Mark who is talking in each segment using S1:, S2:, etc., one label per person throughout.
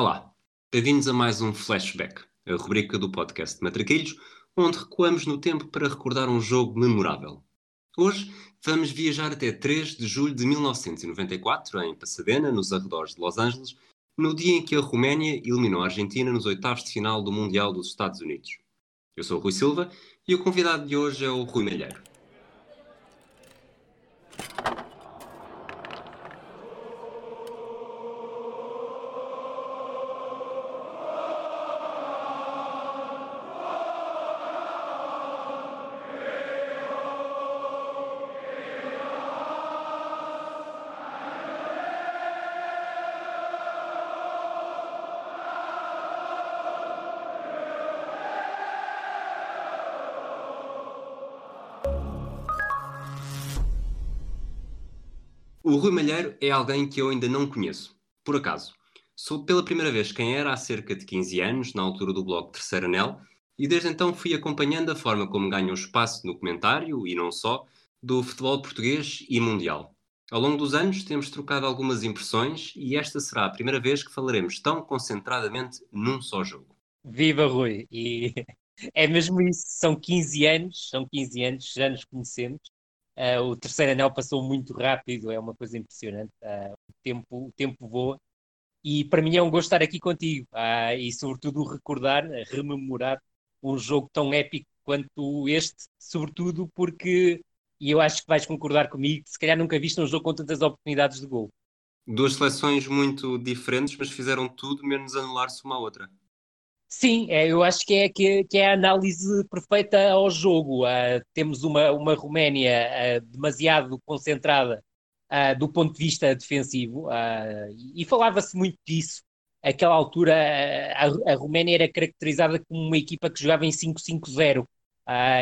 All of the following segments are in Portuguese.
S1: Olá, bem-vindos a mais um Flashback, a rubrica do podcast Matraquilhos, onde recuamos no tempo para recordar um jogo memorável. Hoje vamos viajar até 3 de julho de 1994, em Pasadena, nos arredores de Los Angeles, no dia em que a Roménia eliminou a Argentina nos oitavos de final do Mundial dos Estados Unidos. Eu sou o Rui Silva e o convidado de hoje é o Rui Malheiro. É alguém que eu ainda não conheço, por acaso. Sou pela primeira vez quem era há cerca de 15 anos, na altura do blog Terceiro Anel, e desde então fui acompanhando a forma como ganham espaço no comentário, e não só, do futebol português e mundial. Ao longo dos anos temos trocado algumas impressões e esta será a primeira vez que falaremos tão concentradamente num só jogo.
S2: Viva Rui! E é mesmo isso, são 15 anos, são 15 anos, já nos conhecemos Uh, o terceiro anel passou muito rápido, é uma coisa impressionante. Uh, o, tempo, o tempo voa. E para mim é um gosto estar aqui contigo uh, e, sobretudo, recordar, rememorar um jogo tão épico quanto este, sobretudo porque, e eu acho que vais concordar comigo, se calhar nunca viste um jogo com tantas oportunidades de gol.
S1: Duas seleções muito diferentes, mas fizeram tudo menos anular-se uma à outra.
S2: Sim, é, eu acho que é, que, que, é a análise perfeita ao jogo. Uh, temos uma, uma Roménia uh, demasiado concentrada uh, do ponto de vista defensivo e falava-se muito disso. Aquela altura, a, a, Roménia era caracterizada como uma equipa que jogava em 5-5-0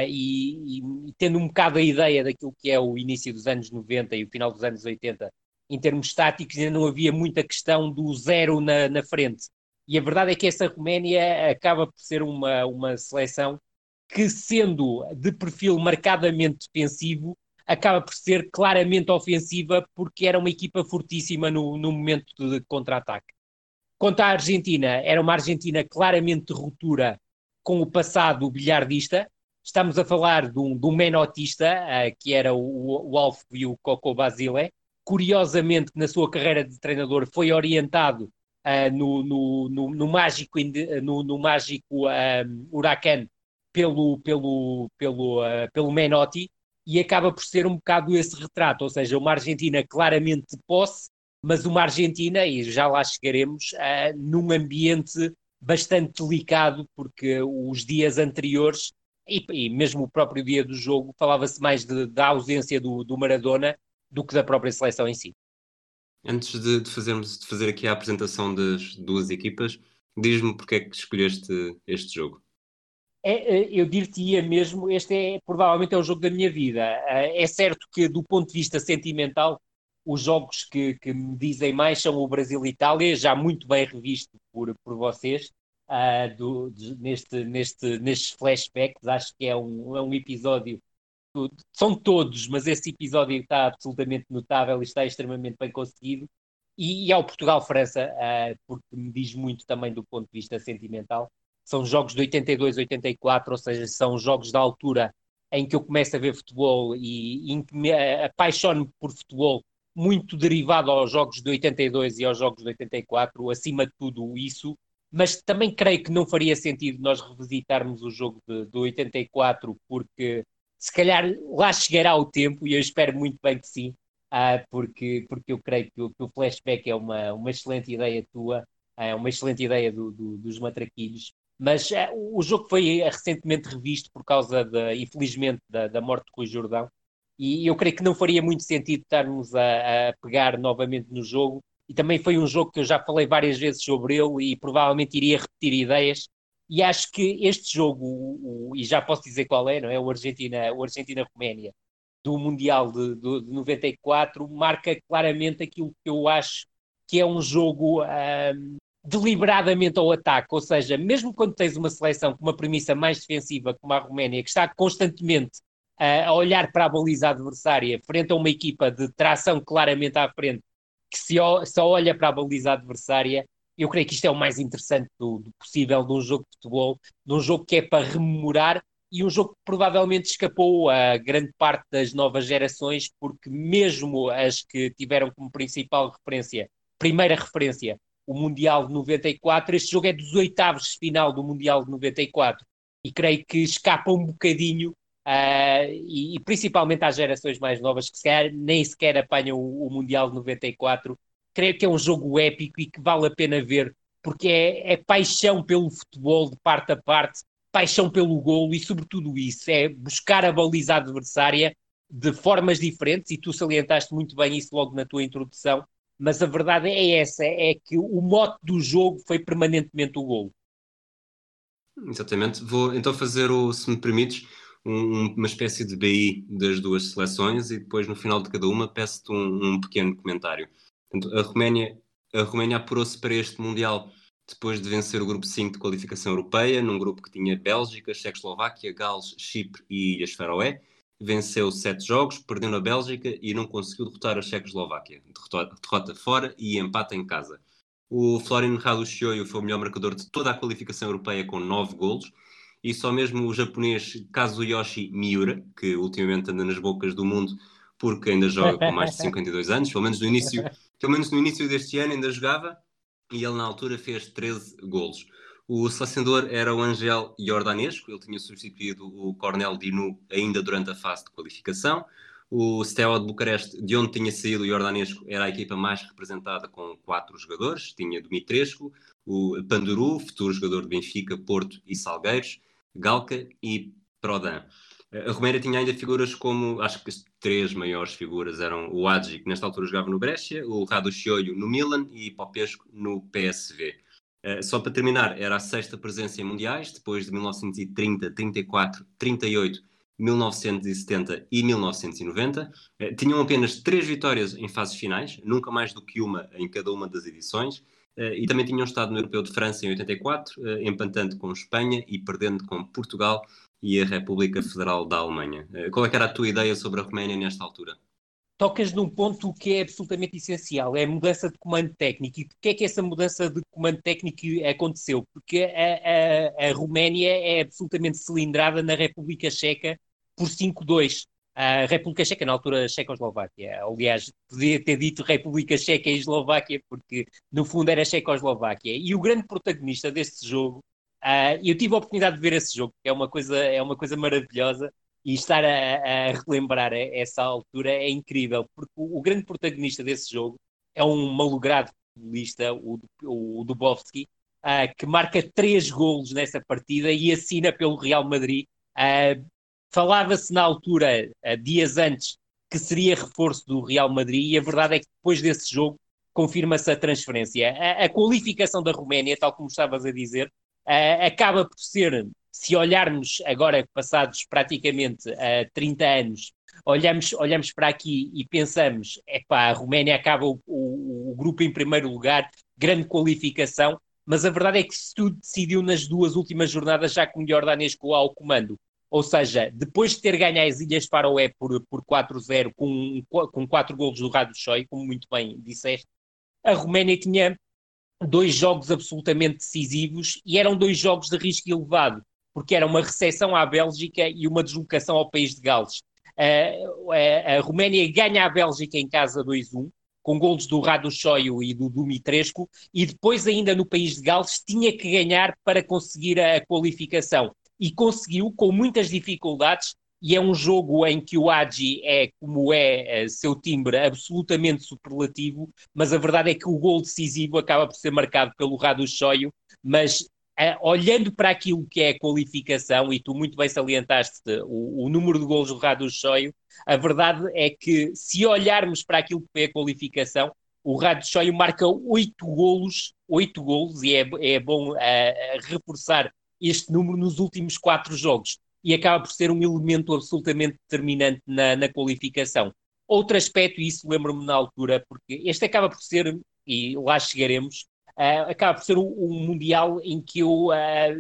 S2: e, e, tendo um bocado a ideia daquilo que é o início dos anos 90 e o final dos anos 80, em termos táticos, ainda não havia muita questão do zero na, na frente. E a verdade é que essa Roménia acaba por ser uma, uma seleção que, sendo de perfil marcadamente defensivo, acaba por ser claramente ofensiva porque era uma equipa fortíssima no, no momento de contra-ataque. Quanto à Argentina, era uma Argentina claramente de ruptura com o passado bilhardista. Estamos a falar de um, de um menotista, uh, que era o, o Alf e o Coco Basile. Curiosamente, na sua carreira de treinador, foi orientado uh, no, no, no, no, mágico, no, no mágico um, Huracan pelo, pelo, pelo, uh, pelo Menotti e acaba por ser um bocado esse retrato, ou seja, uma Argentina claramente de posse, mas uma Argentina, e já lá chegaremos, uh, num ambiente bastante delicado, porque os dias anteriores, e, e mesmo o próprio dia do jogo, falava-se mais de, da ausência do, do Maradona do que da própria seleção em si.
S1: Antes de, de, fazermos, de fazer aqui a apresentação das duas equipas, diz-me porque é que escolheste este jogo.
S2: É, é eu dir-te-ia mesmo, este é provavelmente é o jogo da minha vida. É, é certo que, do ponto de vista sentimental, os jogos que, que me dizem mais são o Brasil-Itália, já muito bem revisto por, por vocês, uh, do, de, neste, neste, nestes flashbacks. Acho que é um, é um episódio são todos, mas esse episódio está absolutamente notável e está extremamente bem conseguido. E, e ao Portugal-França, uh, porque me diz muito também do ponto de vista sentimental, são jogos de 82, 84, ou seja, são jogos da altura em que eu começo a ver futebol e, e em que me apaixono por futebol, muito derivado aos jogos de 82 e aos jogos de 84, acima de tudo isso, mas também creio que não faria sentido nós revisitarmos o jogo de, de 84, porque se calhar lá chegará o tempo, e eu espero muito bem que sim, uh, porque, porque eu creio que o, que o, flashback é uma, uma excelente ideia tua, é uh, uma excelente ideia do, do, dos matraquilhos. Mas uh, o jogo foi recentemente revisto por causa, de, infelizmente, da, da morte de Rui Jordão, e eu creio que não faria muito sentido estarmos a, a pegar novamente no jogo. E também foi um jogo que eu já falei várias vezes sobre ele e provavelmente iria repetir ideias, e acho que este jogo, o, o, e já posso dizer qual é, não é? O Argentina, o Argentina-Roménia do Mundial de, de, de, 94 marca claramente aquilo que eu acho que é um jogo deliberadamente ao ataque, ou seja, mesmo quando tens uma seleção com uma premissa mais defensiva como a Roménia, que está constantemente uh, a olhar para a baliza adversária frente a uma equipa de tração claramente à frente, que se, só olha para a baliza adversária, eu creio que isto é o mais interessante do, do, possível de um jogo de futebol, de um jogo que é para rememorar e um jogo que provavelmente escapou a grande parte das novas gerações, porque mesmo as que tiveram como principal referência, primeira referência, o Mundial de 94, este jogo é dos oitavos de final do Mundial de 94 e creio que escapa um bocadinho Uh, e, e, principalmente às gerações mais novas que sequer, nem sequer apanham o, o, Mundial de 94. Creio que é um jogo épico e que vale a pena ver, porque é, é, paixão pelo futebol de parte a parte, paixão pelo golo e, sobretudo, isso é buscar a baliza adversária de formas diferentes. E tu salientaste muito bem isso logo na tua introdução. Mas a verdade é essa: é que o mote do jogo foi permanentemente o golo.
S1: Exatamente. Vou então fazer o, se me permites, um, uma espécie de BI das duas seleções e depois no final de cada uma peço-te um, um, pequeno comentário. A Roménia, a Roménia apurou-se para este Mundial depois de vencer o grupo 5 de qualificação europeia, num grupo que tinha Bélgica, Checoslováquia, Gales, Chipre e Ilhas Faroé. Venceu sete jogos, perdeu na Bélgica e não conseguiu derrotar a Checoslováquia. Derrota, derrota fora e empata em casa. O Florin Raducioio foi o melhor marcador de toda a qualificação europeia com nove golos e só mesmo o japonês Kazuyoshi Miura, que ultimamente anda nas bocas do mundo porque ainda joga com mais de 52 anos, pelo menos no início, pelo menos no início deste ano ainda jogava, e ele na altura fez 13 golos. O selecionador era o Angel Jordanesco, ele tinha substituído o Cornel Dinu ainda durante a fase de qualificação. O Steaua de Bucareste, de onde tinha saído o Jordanesco, era a equipa mais representada com quatro jogadores. Tinha Dumitrescu, o Panduru, futuro jogador de Benfica, Porto e Salgueiros, Galca e Prodan. A Roméria tinha ainda figuras como, acho que as três maiores figuras eram o Adji, que nesta altura jogava no Brescia, o Rado Chioio no Milan e Popesco no PSV. Eh, só para terminar, era a sexta presença em mundiais, depois de 1930, 34, 38, 1970 e 1990. Uh, tinham apenas três vitórias em fases finais, nunca mais do que uma em cada uma das edições. E também tinham estado no Europeu de França em 84, uh, eh, empatando com Espanha e perdendo com Portugal e a República Federal da Alemanha. Uh, qual é era a tua ideia sobre a Roménia nesta altura?
S2: Tocas num ponto que é absolutamente essencial, é a mudança de comando técnico. E porquê é que essa mudança de comando técnico aconteceu? Porque a, a, a Roménia é absolutamente cilindrada na República Checa por 5-2 a República Checa, na altura Checoslováquia. Aliás, podia ter dito República Checa e Eslováquia, porque no fundo era Checoslováquia. E o grande protagonista deste jogo, uh, eu tive a oportunidade de ver esse jogo, que é uma coisa, é uma coisa maravilhosa, e estar a, a relembrar essa altura é incrível, porque o, o, grande protagonista desse jogo é um malogrado futebolista, o, o, o Dubovski, uh, que marca três golos nessa partida e assina pelo Real Madrid. Uh, Falava-se na altura, dias antes, que seria reforço do Real Madrid, e a verdade é que depois desse jogo confirma-se a transferência. A, a, qualificação da Roménia, tal como estavas a dizer, acaba por ser, se olharmos agora, passados praticamente uh, 30 anos, olhamos, olhamos para aqui e pensamos: epá, a Roménia acaba o, o, o grupo em primeiro lugar, grande qualificação, mas a verdade é que se tudo decidiu nas duas últimas jornadas, já com o Jordanesco ao comando. Ou seja, depois de ter ganho as Ilhas Faroé por, por 4-0 com, com 4 golos do Rado Choi, como muito bem disseste, a Roménia tinha dois jogos absolutamente decisivos e eram dois jogos de risco elevado, porque era uma recepção à Bélgica e uma deslocação ao país de Gales. A, a Roménia ganha a Bélgica em casa 2-1, com golos do Rado Choio e do Dumitrescu, e depois ainda no país de Gales tinha que ganhar para conseguir a qualificação e conseguiu com muitas dificuldades. E é um jogo em que o Agi é, como é, é seu timbre, absolutamente superlativo, mas a verdade é que o gol decisivo acaba por ser marcado pelo Radu Choio, mas olhando para aquilo que é a qualificação, e tu muito bem salientaste o, o número de gols do Radu Choio, a verdade é que se olharmos para aquilo que é a qualificação, o Radu Choio marca oito golos, oito golos, e é, é bom reforçar este número nos últimos quatro jogos e acaba por ser um elemento absolutamente determinante na, na qualificação. Outro aspecto, e isso lembro-me na altura, porque este acaba por ser, e lá chegaremos, uh, acaba por ser um, um, Mundial em que eu uh,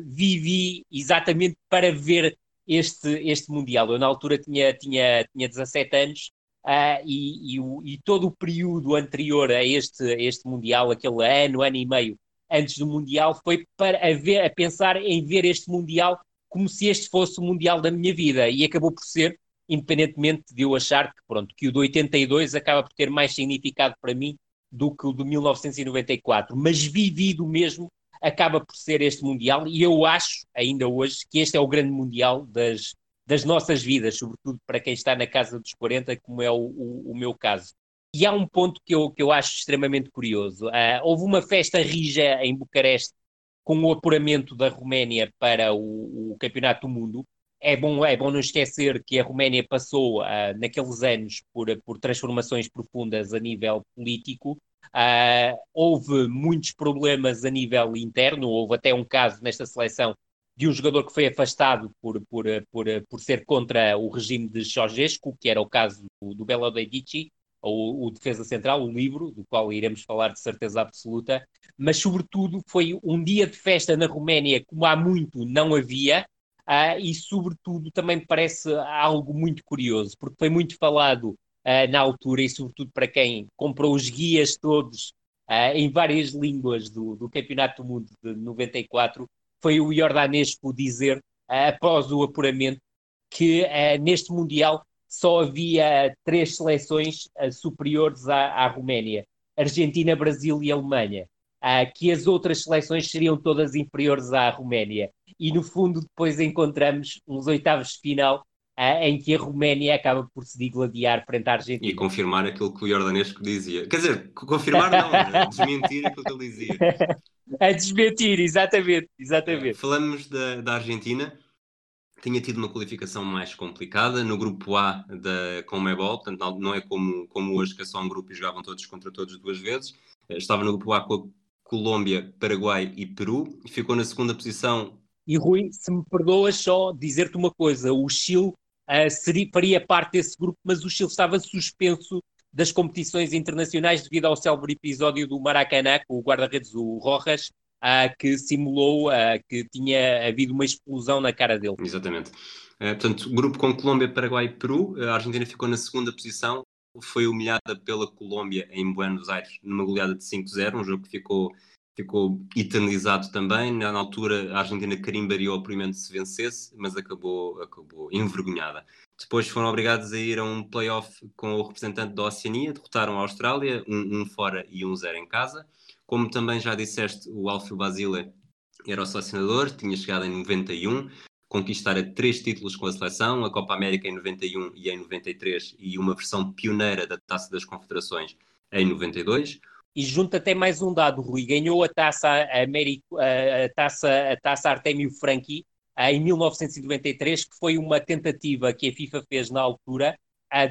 S2: vivi exatamente para ver este, este Mundial. Eu na altura tinha, tinha, tinha 17 anos uh, e, e, o, e, todo o período anterior a este, este Mundial, aquele ano, ano e meio, antes do Mundial foi para a, ver, a pensar em ver este Mundial como se este fosse o Mundial da minha vida e acabou por ser, independentemente de eu achar que, pronto, que o de 82 acaba por ter mais significado para mim do que o de 1994, mas vivido mesmo acaba por ser este Mundial e eu acho, ainda hoje, que este é o grande Mundial das, das nossas vidas, sobretudo para quem está na casa dos 40, como é o, o, o meu caso. E há um ponto que eu, que eu acho extremamente curioso. Uh, houve uma festa rija em Bucareste com o apuramento da Roménia para o, o, Campeonato do Mundo. É bom, é bom não esquecer que a Roménia passou uh, naqueles anos por, por transformações profundas a nível político. Uh, houve muitos problemas a nível interno, houve até um caso nesta seleção de um jogador que foi afastado por, por, por, por ser contra o regime de Ceausescu, que era o caso do, do Belo Dedici, ou o Defesa Central, o livro, do qual iremos falar de certeza absoluta, mas sobretudo foi um dia de festa na Roménia como há muito não havia, uh, e sobretudo também me parece algo muito curioso, porque foi muito falado uh, na altura, e sobretudo para quem comprou os guias todos uh, em várias línguas do, do Campeonato do Mundo de 94, foi o Jordanesco dizer, após o apuramento, que neste Mundial só havia três seleções uh, superiores à, à, Roménia: Argentina, Brasil e Alemanha. Uh, que as outras seleções seriam todas inferiores à Roménia. E no fundo, depois encontramos uns oitavos de final uh, em que a Roménia acaba por se digladiar frente à Argentina.
S1: E confirmar aquilo que o Jordanesco dizia. Quer dizer, confirmar não, né? desmentir aquilo que ele dizia.
S2: a desmentir, exatamente. exatamente.
S1: Falamos da, da Argentina tinha tido uma qualificação mais complicada no grupo A da Comebol, portanto não é como, como hoje que é só um grupo e jogavam todos contra todos duas vezes. Eh, estava no grupo A com a Colômbia, Paraguai e Peru ficou na segunda posição.
S2: E Rui, se me perdoas só dizer-te uma coisa, o Chile uh, seria, faria parte desse grupo, mas o Chile estava suspenso das competições internacionais devido ao célebre episódio do Maracanã, com o guarda-redes, o Rojas, uh, que simulou uh, que tinha havido uma explosão na cara dele.
S1: Exatamente. Uh, portanto, grupo com Colômbia, Paraguai e Peru. A Argentina ficou na segunda posição. Foi humilhada pela Colômbia em Buenos Aires numa goleada de 5-0, um jogo que ficou, ficou eternizado também. Na altura, a Argentina carimbaria o oprimento se vencesse, mas acabou, acabou envergonhada. Depois foram obrigados a ir a um playoff com o representante da Oceania, derrotaram a Austrália, um, um fora e um zero em casa. Como também já disseste, o Alfio Basile era o selecionador, tinha chegado em 91, conquistara três títulos com a seleção, a Copa América em 91 e em 93, e uma versão pioneira da Taça das Confederações em 92.
S2: E junto até mais um dado, Rui, ganhou a taça, Américo, a taça, a taça Artemio Franchi em 1993, que foi uma tentativa que a FIFA fez na altura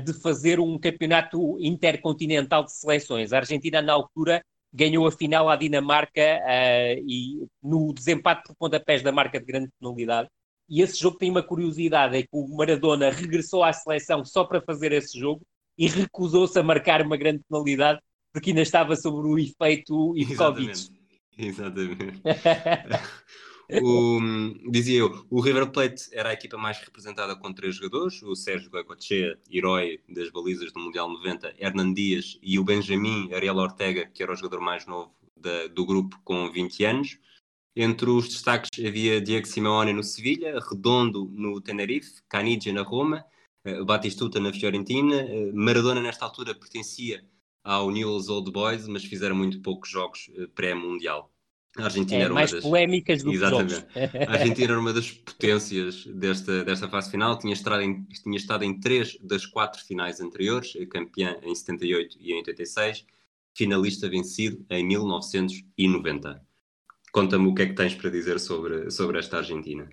S2: de fazer um campeonato intercontinental de seleções. A Argentina, na altura, ganhou a final à Dinamarca uh, e no desempate por pontapés da marca de grande penalidade. E esse jogo tem uma curiosidade, é que o Maradona regressou à seleção só para fazer esse jogo e recusou-se a marcar uma grande penalidade porque ainda estava sobre o efeito
S1: Ivkovic. Exatamente. Exatamente. O, dizia eu, o River Plate era a equipa mais representada com três jogadores, o Sérgio Goicoechea, herói das balizas do Mundial 90, Hernan Dias e o Benjamin Ariel Ortega, que era o jogador mais novo da, do grupo com 20 anos. Entre os destaques havia Diego Simeone no Sevilha, Redondo no Tenerife, Canidia na Roma, eh, Batistuta na Fiorentina. Eh, Maradona nesta altura pertencia ao Newell's Old Boys, mas fizeram muito poucos jogos eh, pré-mundial.
S2: A Argentina é, era mais das... polémicas do
S1: Exatamente. que A Argentina era uma das potências desta, desta fase final, tinha estado, em, tinha estado em três das quatro finais anteriores, campeã em 78 e em 86, finalista vencido em 1990. Conta-me o que é que tens para dizer sobre, sobre esta Argentina.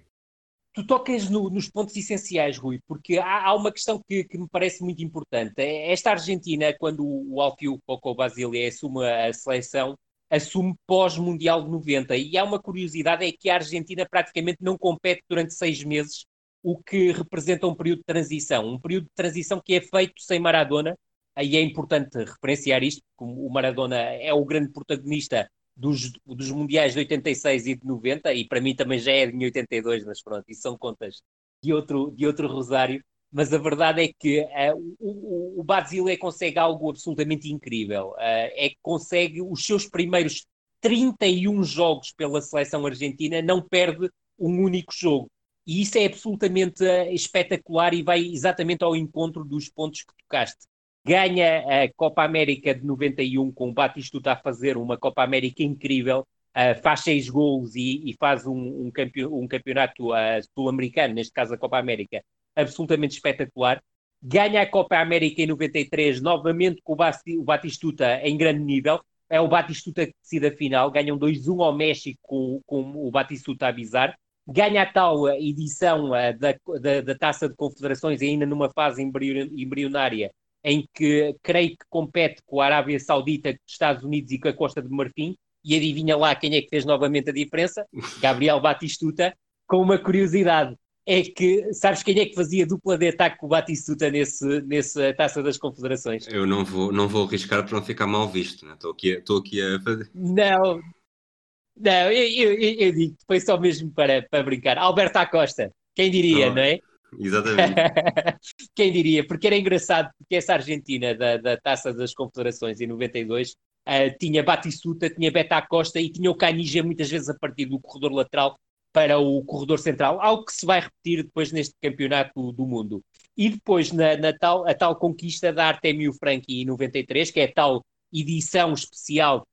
S2: Tu tocas no, nos pontos essenciais, Rui, porque há, há uma questão que, que, me parece muito importante. Esta Argentina, quando o Alfio Coco Basile assume a seleção, assume pós-Mundial de 90. E há uma curiosidade, é que a Argentina praticamente não compete durante seis meses, o que representa um período de transição. Um período de transição que é feito sem Maradona, e é importante referenciar isto, porque o Maradona é o grande protagonista dos, dos Mundiais de 86 e de 90, e para mim também já é de 82, mas pronto, isso são contas de outro, de outro rosário mas a verdade é que uh, o, o Basile consegue algo absolutamente incrível. Uh, é que consegue os seus primeiros 31 jogos pela seleção argentina, não perde um único jogo. E isso é absolutamente uh, espetacular e vai exatamente ao encontro dos pontos que tocaste. Ganha a Copa América de 91 com o Batistuta a fazer uma Copa América incrível, uh, faz seis gols e, e faz um, um, campeon um campeonato uh, sul-americano, neste caso a Copa América, absolutamente espetacular. Ganha a Copa América em 93, novamente com o Batistuta em grande nível. É o Batistuta que decide a final. Ganham 2-1 ao México com, com o Batistuta a avisar ganha a tal edição uh, da, da, da, Taça de Confederações, ainda numa fase embrionária, em que creio que compete com a Arábia Saudita, Estados Unidos e com a Costa de Marfim, e adivinha lá quem é que fez novamente a diferença? Gabriel Batistuta, com uma curiosidade. É que sabes quem é que fazia dupla de ataque com o Batistuta nesse, nessa taça das confederações?
S1: Eu não vou, não vou arriscar para não ficar mal visto, né? estou aqui, estou aqui a fazer.
S2: Não, não, eu, eu, eu digo, foi só mesmo para, para brincar. Alberto Acosta, quem diria, oh, não é?
S1: Exatamente.
S2: quem diria? Porque era engraçado, porque essa Argentina da, da Taça das Confederações em 92 uh, eh, tinha Batistuta, tinha Beta Acosta e tinha o Canija muitas vezes a partir do corredor lateral para o corredor central, algo que se vai repetir depois neste campeonato do mundo. E depois na, na tal, a tal conquista da Artemio Franchi em 93, que é a tal edição especial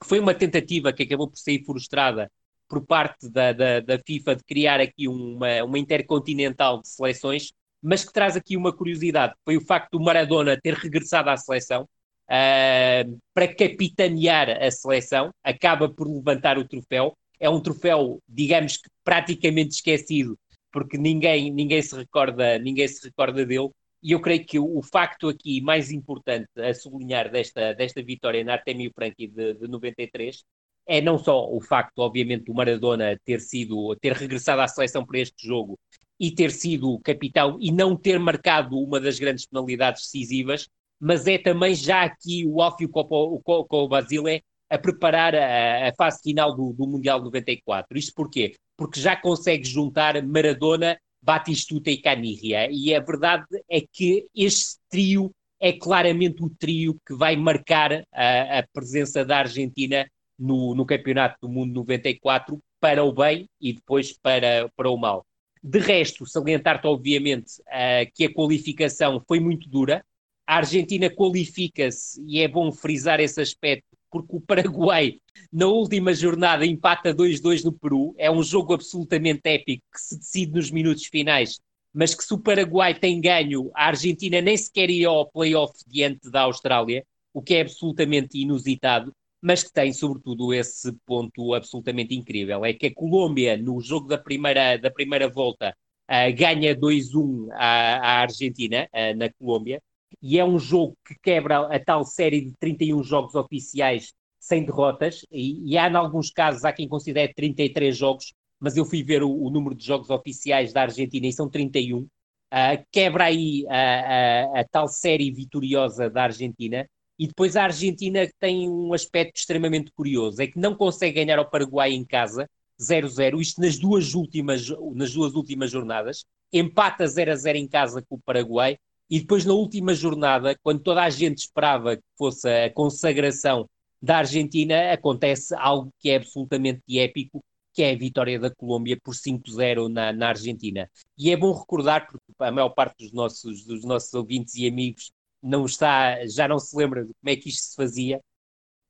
S2: que foi uma tentativa que acabou por sair frustrada por parte da, da, da FIFA de criar aqui uma, uma intercontinental de seleções, mas que traz aqui uma curiosidade, foi o facto do Maradona ter regressado à seleção uh, para capitanear a seleção, acaba por levantar o troféu, é um troféu, digamos que praticamente esquecido, porque ninguém, ninguém, se, recorda, ninguém se recorda dele, e eu creio que o, facto aqui mais importante a sublinhar desta, desta vitória na Artemio Franchi de, de 93 é não só o facto, obviamente, do Maradona ter sido, ter regressado à seleção para este jogo e ter sido capitão e não ter marcado uma das grandes penalidades decisivas, mas é também já aqui o Alfio com o Basile a preparar a, a fase final do, do Mundial 94. Isto porquê? Porque já consegue juntar Maradona Batistuta e Caniglia. E a verdade é que este trio é claramente o trio que vai marcar a, a presença da Argentina no, no, Campeonato do Mundo 94 para o bem e depois para, para o mal. De resto, salientar-te, obviamente, uh, que a qualificação foi muito dura. A Argentina qualifica-se, e é bom frisar esse aspecto, porque o Paraguai, na última jornada, empata 2-2 no Peru. É um jogo absolutamente épico que se decide nos minutos finais, mas que se o Paraguai tem ganho, a Argentina nem sequer ia ao playoff diante da Austrália, o que é absolutamente inusitado, mas que tem, sobretudo, esse ponto absolutamente incrível. É que a Colômbia, no jogo da primeira, da primeira volta, uh, ganha 2-1 à, à Argentina, uh, na Colômbia, e é um jogo que quebra a tal série de 31 jogos oficiais sem derrotas, e, e há, em alguns casos, há quem considere 33 jogos, mas eu fui ver o, o número de jogos oficiais da Argentina e são 31. Uh, ah, quebra aí a, a, a, tal série vitoriosa da Argentina. E depois a Argentina tem um aspecto extremamente curioso: é que não consegue ganhar ao Paraguai em casa, 0-0, isto nas duas últimas, nas duas últimas jornadas, empata 0-0 em casa com o Paraguai e depois, na última jornada, quando toda a gente esperava que fosse a consagração da Argentina, acontece algo que é absolutamente épico, que é a vitória da Colômbia por 5-0 na, na, Argentina. E é bom recordar, porque a maior parte dos nossos, dos nossos ouvintes e amigos não está, já não se lembra de como é que isto se fazia,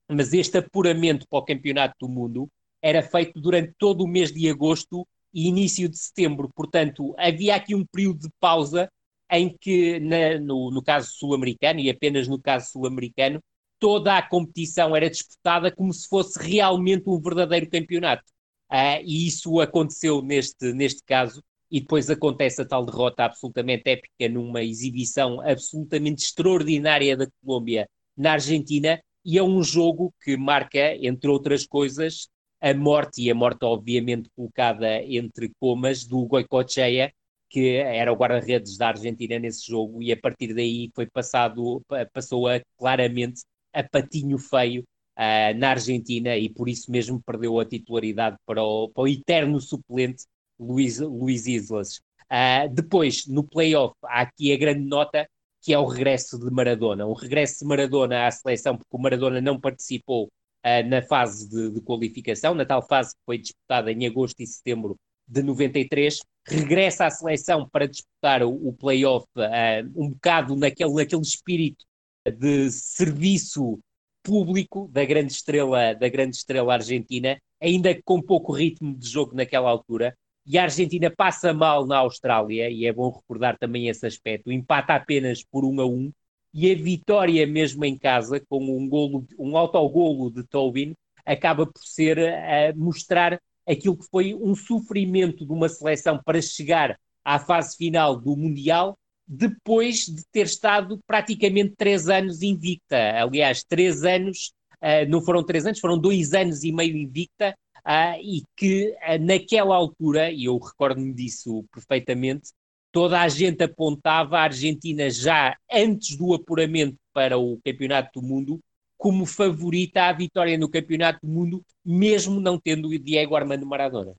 S2: mas este apuramento para o Campeonato do Mundo era feito durante todo o mês de agosto e início de setembro. Portanto, havia aqui um período de pausa em que, na, no, no caso sul-americano, e apenas no caso sul-americano, toda a competição era disputada como se fosse realmente um verdadeiro campeonato. Uh, e isso aconteceu neste, neste caso, e depois acontece a tal derrota absolutamente épica numa exibição absolutamente extraordinária da Colômbia na Argentina, e é um jogo que marca, entre outras coisas, a morte, e a morte obviamente colocada entre comas, do Goicoechea, que era o guarda-redes da Argentina nesse jogo e a partir daí foi passado, passou a, claramente a patinho feio uh, na Argentina e por isso mesmo perdeu a titularidade para o, para o eterno suplente Luís, Luís Islas. Uh, depois, no playoff, há aqui a grande nota que é o regresso de Maradona. O regresso de Maradona à seleção, porque o Maradona não participou uh, na fase de, de, qualificação, na tal fase que foi disputada em agosto e setembro de 93, regressa à seleção para disputar o, o play-off uh, um bocado naquele, naquele espírito de serviço público da grande estrela da grande estrela argentina, ainda com pouco ritmo de jogo naquela altura, e a Argentina passa mal na Austrália, e é bom recordar também esse aspecto, empata apenas por 1 a 1, e a vitória mesmo em casa, com um, golo, um autogolo de Tobin, acaba por ser a mostrar aquilo que foi um sofrimento de uma seleção para chegar à fase final do Mundial, depois de ter estado praticamente três anos invicta. Aliás, três anos, uh, não foram três anos, foram dois anos e meio invicta, uh, e que uh, naquela altura, e eu recordo-me disso perfeitamente, toda a gente apontava a Argentina já antes do apuramento para o Campeonato do Mundo como favorita à vitória no Campeonato do Mundo, mesmo não tendo o Diego Armando Maradona.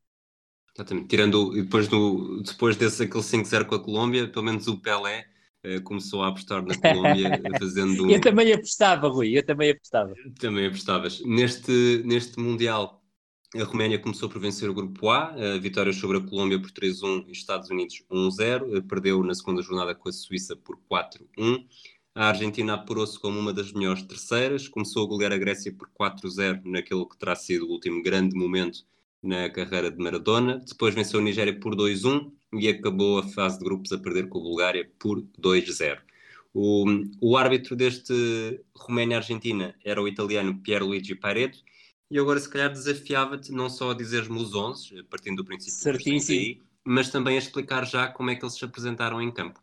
S1: Exatamente. Tirando, depois, do, depois desse aquele 5-0 com a Colômbia, pelo menos o Pelé eh, começou a apostar na Colômbia, fazendo...
S2: Eu também apostava, Rui, eu também apostava.
S1: Também apostavas. Neste, neste Mundial, a Roménia começou por vencer o grupo A, a vitória sobre a Colômbia por 3-1 e os Estados Unidos 1-0, perdeu na segunda jornada com a Suíça por 4-1. A Argentina apurou-se como uma das melhores terceiras, começou a golear a Grécia por 4-0 naquele que terá sido o último grande momento na carreira de Maradona. Depois venceu a Nigéria por 2-1 e acabou a fase de grupos a perder com a Bulgária por 2-0. O, o árbitro deste Roménia-Argentina era o italiano Pierluigi Pareto, e agora, se calhar, desafiava-te não só a dizer-me os 11, partindo do princípio
S2: Certíssimo.
S1: Aí, mas também a explicar já como é que eles se apresentaram em campo.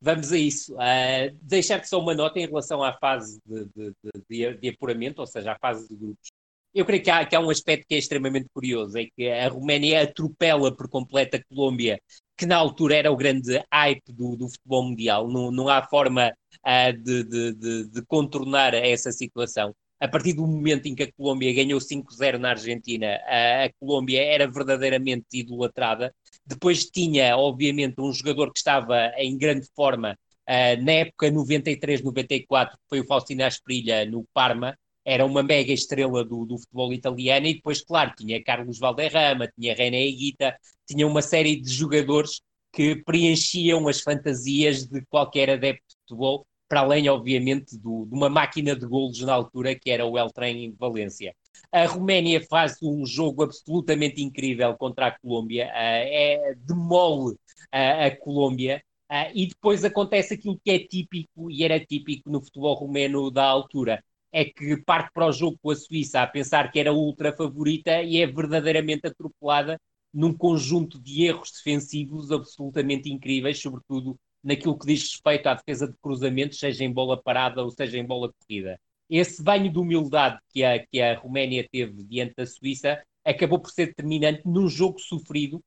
S2: Vamos a isso. Uh, Deixar-te só uma nota em relação à fase de, de, de, de, apuramento, ou seja, à fase de grupos. Eu creio que há, que há um aspecto que é extremamente curioso, é que a Roménia atropela por completo a Colômbia, que na altura era o grande hype do, do futebol mundial. Não, não há forma uh, de, de contornar essa situação a partir do momento em que a Colômbia ganhou 5-0 na Argentina, a, a, Colômbia era verdadeiramente idolatrada. Depois tinha, obviamente, um jogador que estava em grande forma uh, na época 93-94, que foi o Faustino Asprilha no Parma, era uma mega estrela do, do, futebol italiano, e depois, claro, tinha Carlos Valderrama, tinha René Higuita, tinha uma série de jogadores que preenchiam as fantasias de qualquer adepto de futebol para além, obviamente, do, de uma máquina de golos na altura, que era o El Trem de Valência. A Roménia faz um jogo absolutamente incrível contra a Colômbia, uh, é, demole uh, a Colômbia, uh, e depois acontece aquilo que é típico, e era típico no futebol romeno da altura, é que parte para o jogo com a Suíça a pensar que era ultra favorita e é verdadeiramente atropelada num conjunto de erros defensivos absolutamente incríveis, sobretudo naquilo que diz respeito à defesa de cruzamentos, seja em bola parada ou seja em bola corrida. Esse banho de humildade que a, que a Roménia teve diante da Suíça acabou por ser determinante num jogo sofrido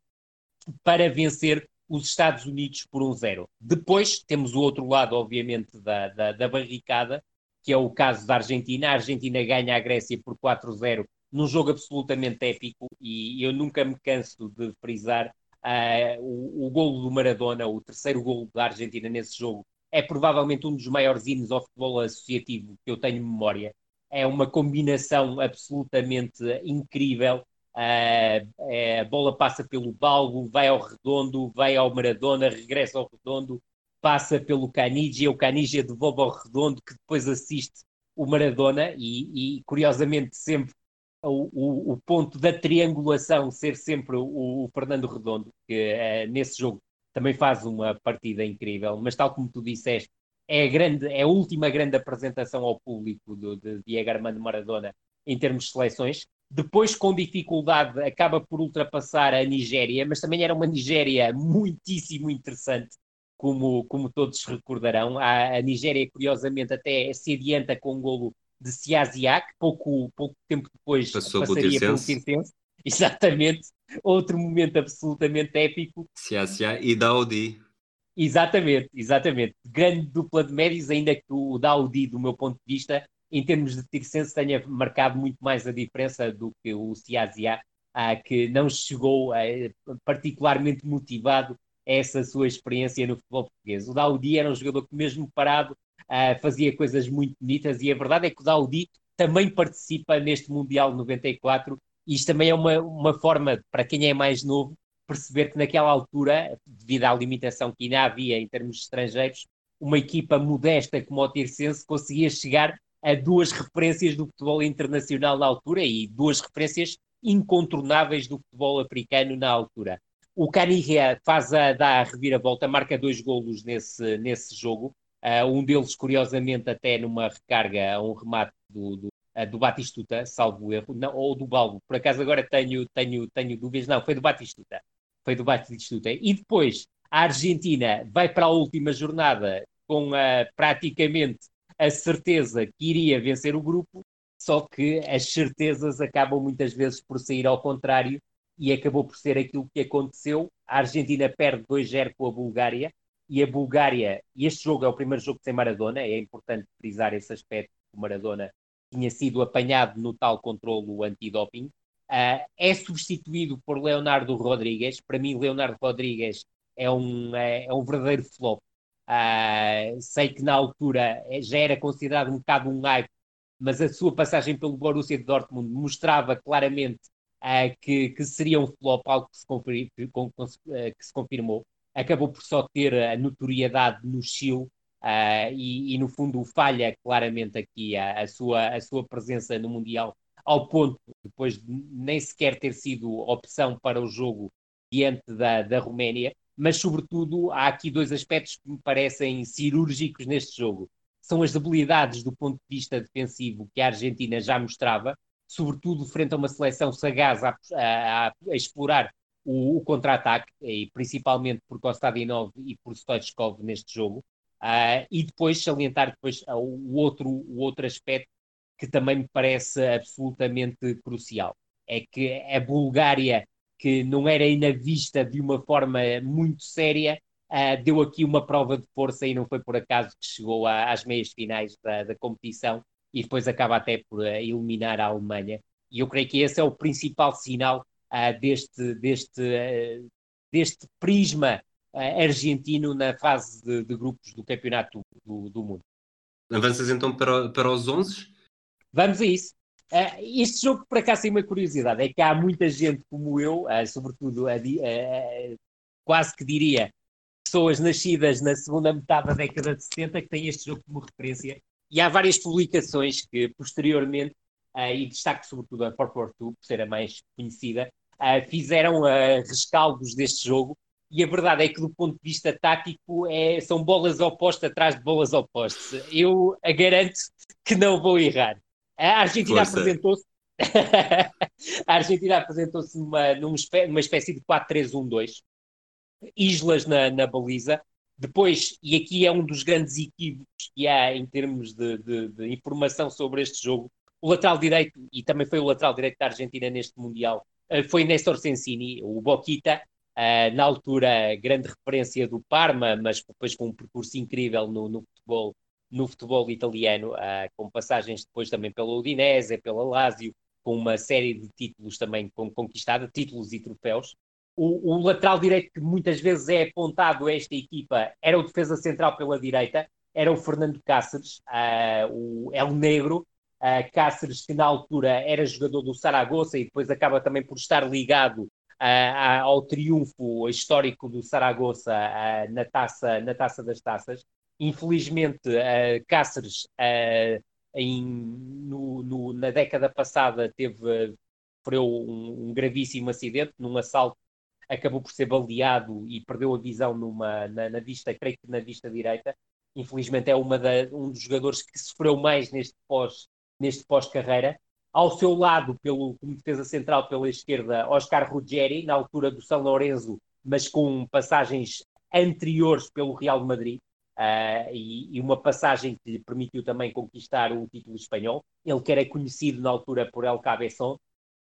S2: para vencer os Estados Unidos por um zero. Depois temos o outro lado, obviamente, da, da, da barricada, que é o caso da Argentina. A Argentina ganha a Grécia por 4-0 num jogo absolutamente épico e eu nunca me canso de frisar Uh, o, o golo do Maradona, o terceiro golo da Argentina nesse jogo, é provavelmente um dos maiores hinos ao futebol associativo que eu tenho memória. É uma combinação absolutamente incrível. Uh, é, a bola passa pelo balbo, vai ao redondo, vai ao Maradona, regressa ao redondo, passa pelo Canigia, o Canigia devolve ao redondo, que depois assiste o Maradona e, e curiosamente sempre o, o, ponto da triangulação ser sempre o, o Fernando Redondo, que é, nesse jogo também faz uma partida incrível, mas tal como tu disseste, é a, grande, é a última grande apresentação ao público do, de Diego Armando Maradona em termos de seleções. Depois, com dificuldade, acaba por ultrapassar a Nigéria, mas também era uma Nigéria muitíssimo interessante, como, como todos recordarão. A, a Nigéria, curiosamente, até se adianta com um golo de Siasiak, pouco, pouco tempo depois
S1: Passou passaria pelo Tirsense.
S2: Exatamente, outro momento absolutamente épico.
S1: Siasia e Daudi.
S2: Exatamente, exatamente. Grande dupla de médios, ainda que o Daudi, do meu ponto de vista, em termos de Tirsense, tenha marcado muito mais a diferença do que o Siasia, ah, que não chegou a, particularmente motivado a essa sua experiência no futebol português. O Daudi era um jogador que, mesmo parado, uh, fazia coisas muito bonitas e a verdade é que o Daudi também participa neste Mundial 94. E isto também é uma, uma forma, para quem é mais novo, perceber que naquela altura, devido à limitação que ainda havia em termos de estrangeiros, uma equipa modesta como o Tirsense conseguia chegar a duas referências do futebol internacional na altura e duas referências incontornáveis do futebol africano na altura. O Caniggia faz a, dá a reviravolta, marca dois golos nesse, nesse jogo, uh, um deles, curiosamente, até numa recarga a um remate do, do, uh, do Batistuta, salvo erro, não, ou do Balbo, por acaso agora tenho, tenho, tenho dúvidas, não, foi do Batistuta, foi do Batistuta. E depois a Argentina vai para a última jornada com uh, praticamente a certeza que iria vencer o grupo, só que as certezas acabam muitas vezes por sair ao contrário e acabou por ser aquilo que aconteceu. A Argentina perde 2-0 com a Bulgária e a Bulgária, e este jogo é o primeiro jogo sem Maradona, é importante frisar esse aspecto que o Maradona tinha sido apanhado no tal controlo antidoping. Uh, é substituído por Leonardo Rodrigues. Para mim, Leonardo Rodrigues é um, é, é um verdadeiro flop. Uh, sei que na altura já era considerado um bocado um hype, mas a sua passagem pelo Borussia de Dortmund mostrava claramente uh, que, que, seria um flop, algo que se, confir, uh, que se, confirmou. Acabou por só ter a notoriedade no Chile e, e, no fundo, falha claramente aqui a, a, sua, a sua presença no Mundial, ao ponto, depois de nem sequer ter sido opção para o jogo diante da, da Roménia mas sobretudo há aqui dois aspectos que me parecem cirúrgicos neste jogo. São as debilidades do ponto de vista defensivo que a Argentina já mostrava, sobretudo frente a uma seleção sagaz a, a, a explorar o, o contra-ataque, e principalmente por Kostadinov e por Stoichkov neste jogo. Uh, e depois salientar depois o outro, o outro aspecto que também me parece absolutamente crucial. É que a Bulgária que não era ainda vista de uma forma muito séria, uh, deu aqui uma prova de força e não foi por acaso que chegou a, às meias finais da, da, competição e depois acaba até por eliminar a Alemanha. E eu creio que esse é o principal sinal uh, deste, deste, deste prisma argentino na fase de, de, grupos do Campeonato do, do Mundo.
S1: Avanças então para, para os 11?
S2: Vamos a isso. Uh, este jogo, por acaso, tem uma curiosidade: é que há muita gente como eu, uh, sobretudo uh, quase que diria pessoas nascidas na segunda metade da década de 70, que têm este jogo como referência. E há várias publicações que, posteriormente, e destaco sobretudo a 442, por ser a mais conhecida, fizeram rescaldos deste jogo. E a verdade é que, do ponto de vista tático, é, são bolas opostas atrás de bolas opostas. Eu garanto que não vou errar. A Argentina apresentou-se a Argentina apresentou-se numa, numa espécie de 4-3-1-2, islas na, na baliza. Depois, e aqui é um dos grandes equívocos que há em termos de, de, de, informação sobre este jogo, o lateral direito, e também foi o lateral direito da Argentina neste Mundial, eh, foi Néstor Sensini, o Boquita, eh, na altura grande referência do Parma, mas depois com um percurso incrível no, no futebol no futebol italiano, uh, com passagens depois também pela Udinese, pela Lazio, com uma série de títulos também conquistados, títulos e troféus. O, o, lateral direito que muitas vezes é apontado a esta equipa era o defesa central pela direita, era o Fernando Cáceres, uh, o El Negro, uh, Cáceres que na altura era jogador do Saragossa e depois acaba também por estar ligado uh, ao triunfo histórico do Saragossa na, taça, na Taça das Taças. Infelizmente, uh, Cáceres, uh, em, no, no, na década passada, teve sofreu um, um, gravíssimo acidente num assalto, acabou por ser baleado e perdeu a visão numa, na, na vista, creio que na vista direita. Infelizmente, é uma da, um dos jogadores que sofreu mais neste pós neste pós-carreira. Ao seu lado, pelo, como defesa central pela esquerda, Oscar Ruggeri, na altura do São Lourenço, mas com passagens anteriores pelo Real Madrid uh, e, e, uma passagem que lhe permitiu também conquistar o título espanhol. Ele que era conhecido na altura por El Cabeçon.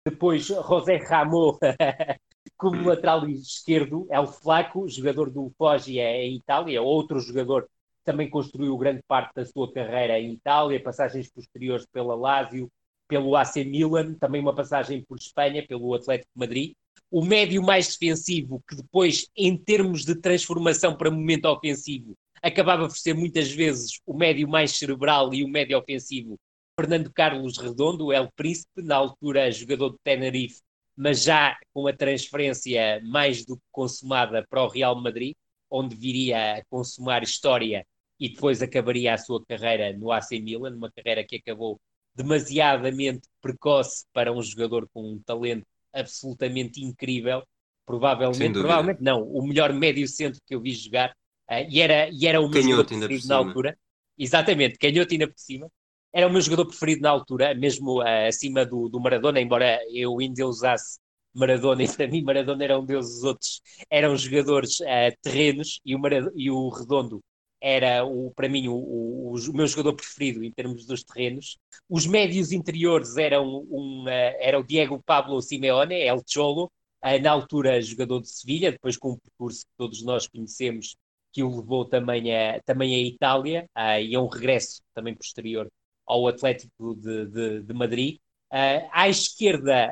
S2: Depois, José Ramon como lateral esquerdo, El Flaco, jogador do Foggia em Itália, outro jogador também construiu grande parte da sua carreira em Itália, passagens posteriores pela Lazio, pelo AC Milan, também uma passagem por Espanha, pelo Atlético de Madrid. O médio mais defensivo, que depois, em termos de transformação para momento ofensivo, acabava por ser muitas vezes o médio mais cerebral e o médio ofensivo Fernando Carlos Redondo, El Príncipe, na altura jogador de Tenerife, mas já com a transferência mais do que consumada para o Real Madrid, onde viria a consumar história e depois acabaria a sua carreira no AC Milan, uma carreira que acabou demasiadamente precoce para um jogador com um talento absolutamente incrível, provavelmente, provavelmente não, o melhor médio centro que eu vi jogar, uh, e, era, e era o meu canhoto jogador preferido na altura. Exatamente, canhoto ainda por cima. Era o meu jogador preferido na altura, mesmo uh, acima do, do Maradona, embora eu endeusasse Maradona, e para mim Maradona era um deus, os outros eram jogadores uh, terrenos, e o, Maradona, e o Redondo era, o, para mim, o, o, o, meu jogador preferido em termos dos terrenos. Os médios interiores eram um, era o Diego Pablo Simeone, El Cholo, uh, na altura jogador de Sevilha, depois com um percurso que todos nós conhecemos, que o levou também a, também a Itália, uh, e a um regresso também posterior ao Atlético de, de, de Madrid. à esquerda,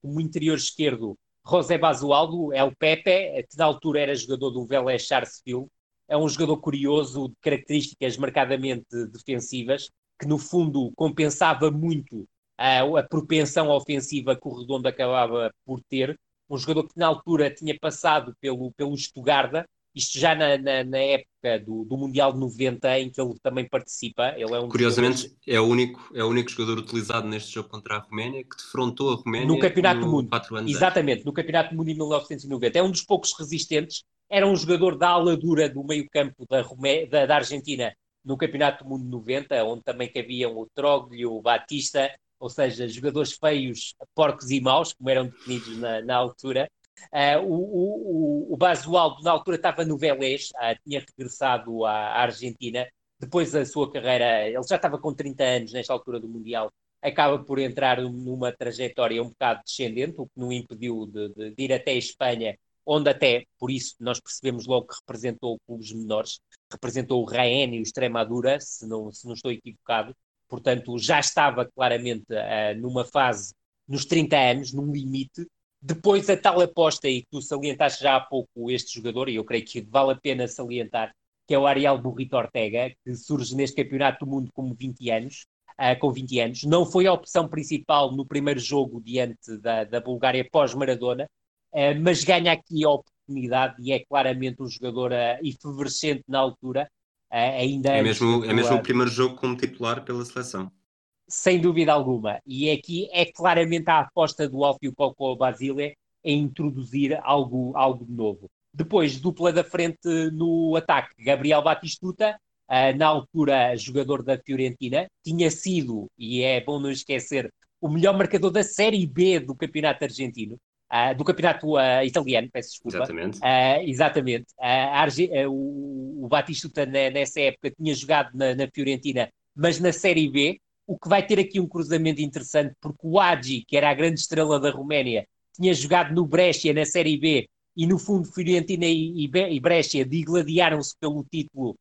S2: como interior esquerdo, José Basualdo, El Pepe, que na altura era jogador do Vélez Sarsfield, é um jogador curioso, de características marcadamente defensivas, que no fundo compensava muito a, a propensão ofensiva que o Redondo acabava por ter. Um jogador que na altura tinha passado pelo, pelo Estugarda, isto já na, na, na época do, do, Mundial de 90, em que ele também participa. Ele é um
S1: Curiosamente, jogadores... é, o único, é o único jogador utilizado neste jogo contra a Roménia que defrontou a Roménia
S2: no Campeonato no do Mundo. Exatamente, no Campeonato do Mundo em 1990. É um dos poucos resistentes era um jogador da ala dura do meio-campo da, da, da, Argentina no Campeonato do Mundo 90, onde também cabiam o Troglio, o Batista, ou seja, jogadores feios, porcos e maus, como eram definidos na, na altura. Uh, o, o, o Basualdo, na altura, estava no Vélez, uh, tinha regressado à, à, Argentina. Depois da sua carreira, ele já estava com 30 anos nesta altura do Mundial, acaba por entrar numa trajetória um bocado descendente, o que não impediu de, de, de ir até a Espanha onde até, por isso, nós percebemos logo que representou clubes menores, representou o Raen e o Extremadura, se não, se não estou equivocado, portanto já estava claramente uh, numa fase, nos 30 anos, num limite, depois a tal aposta, e tu salientaste já há pouco este jogador, e eu creio que vale a pena salientar, que é o Ariel Burrito Ortega, que surge neste Campeonato do Mundo com 20 anos, uh, com 20 anos, não foi a opção principal no primeiro jogo diante da, da Bulgária pós-Maradona, eh, mas ganha aqui a oportunidade e é claramente um jogador uh, efervescente na altura. Uh, ainda
S1: é mesmo, é mesmo o primeiro jogo como titular pela seleção.
S2: Sem dúvida alguma. E aqui é claramente a aposta do Alfio Coco Basile em introduzir algo, algo novo. Depois, dupla da frente no ataque, Gabriel Batistuta, na altura jogador da Fiorentina, tinha sido, e é bom não esquecer, o melhor marcador da Série B do Campeonato Argentino. Uh, do campeonato uh, italiano, peço desculpa.
S1: Exatamente.
S2: Uh, exatamente. o, o Batistuta nessa época tinha jogado na, na, Fiorentina, mas na Série B, o que vai ter aqui um cruzamento interessante, porque o Agi, que era a grande estrela da Roménia, tinha jogado no Brescia na Série B, e no fundo Fiorentina e, e, Brescia digladiaram-se pelo título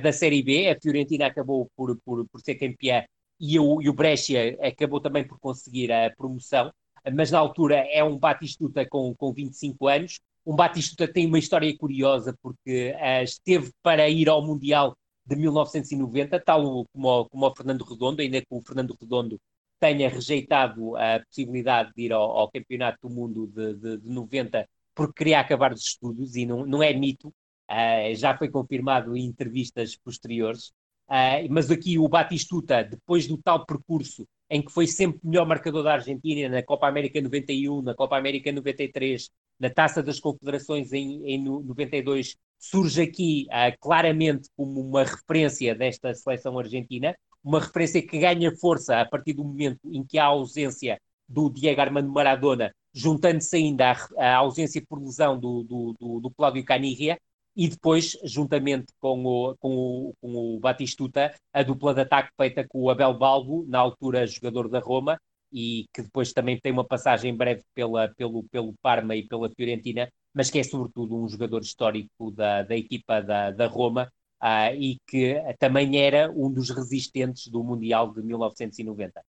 S2: da Série B. A Fiorentina acabou por, por, por ser campeã e o, e o Brescia acabou também por conseguir a promoção mas na altura é um Batistuta com, com 25 anos. Um Batistuta tem uma história curiosa porque uh, esteve para ir ao Mundial de 1990, tal como, como o Fernando Redondo, ainda que o Fernando Redondo tenha rejeitado a possibilidade de ir ao, ao Campeonato do Mundo de, de, de, 90 porque queria acabar os estudos e não, não é mito, uh, já foi confirmado em entrevistas posteriores. Uh, mas aqui o Batistuta, depois do tal percurso em que foi sempre melhor marcador da Argentina na Copa América 91, na Copa América 93, na Taça das Confederações em, em 92, surge aqui uh, claramente como uma referência desta seleção argentina, uma referência que ganha força a partir do momento em que há a ausência do Diego Armando Maradona, juntando-se ainda à, ausência por lesão do, do, do, do Cláudio Caniglia, e depois, juntamente com o, com o, com o Batistuta, a dupla de ataque feita com o Abel Balbo, na altura jogador da Roma, e que depois também tem uma passagem breve pela, pelo, pelo Parma e pela Fiorentina, mas que é sobretudo um jogador histórico da, da equipa da, da Roma uh, e que também era um dos resistentes do Mundial de 1990.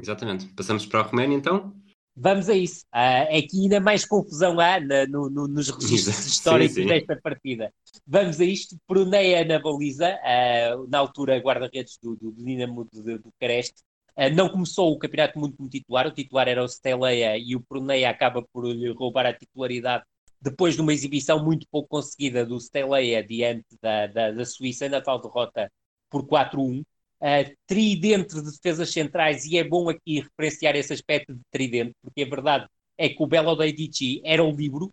S1: Exatamente. Passamos para a Roménia então?
S2: Vamos a isso. Uh, é que ainda mais confusão há na, no, no, nos registros históricos sim, desta partida. Vamos a isto. Bruneia na baliza, uh, na altura guarda-redes do, do Dinamo de Bucareste, não começou o campeonato muito como titular, o titular era o Steleia e o Pruneia acaba por lhe roubar a titularidade depois de uma exibição muito pouco conseguida do Steleia diante da, da, da Suíça, na tal derrota por 4-1. Uh, tridente de defesas centrais, e é bom aqui referenciar esse aspecto de tridente, porque a verdade é que o Belo Deidici era um livro,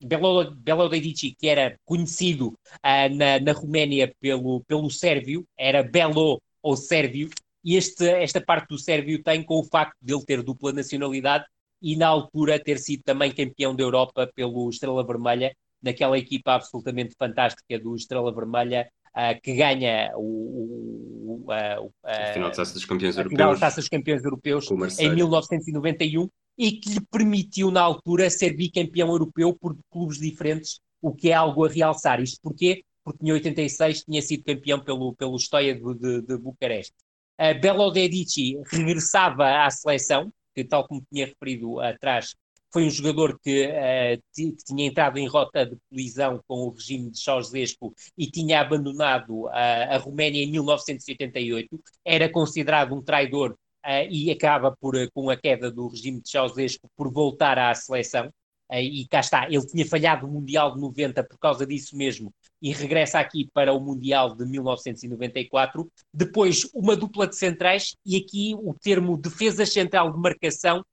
S2: Belo, Belo Deidici, que era conhecido uh, na, na Roménia pelo, pelo sérvio, era Belo ou sérvio, e este, esta parte do sérvio tem com o facto de ele ter dupla nacionalidade e na altura ter sido também campeão da Europa pelo Estrela Vermelha, naquela equipa absolutamente fantástica do Estrela Vermelha, uh, que ganha o, o, uh,
S1: a final da Taça dos Campeões
S2: Europeus,
S1: final
S2: Taça dos Campeões Europeus em 1991 e que lhe permitiu na altura ser bicampeão europeu por clubes diferentes, o que é algo a realçar. Isto porquê? Porque em 86 tinha sido campeão pelo, pelo Stoia de, de, de Bucareste. Uh, Belo Dedici regressava à seleção, que, tal como tinha referido atrás, foi um jogador que, uh, que, tinha entrado em rota de colisão com o regime de Ceausescu e tinha abandonado uh, a Roménia em 1988, era considerado um traidor uh, e acaba por, com a queda do regime de Ceausescu por voltar à seleção. e cá está, ele tinha falhado o Mundial de 90 por causa disso mesmo e regressa aqui para o Mundial de 1994. Depois, uma dupla de centrais, e aqui o termo defesa central de marcação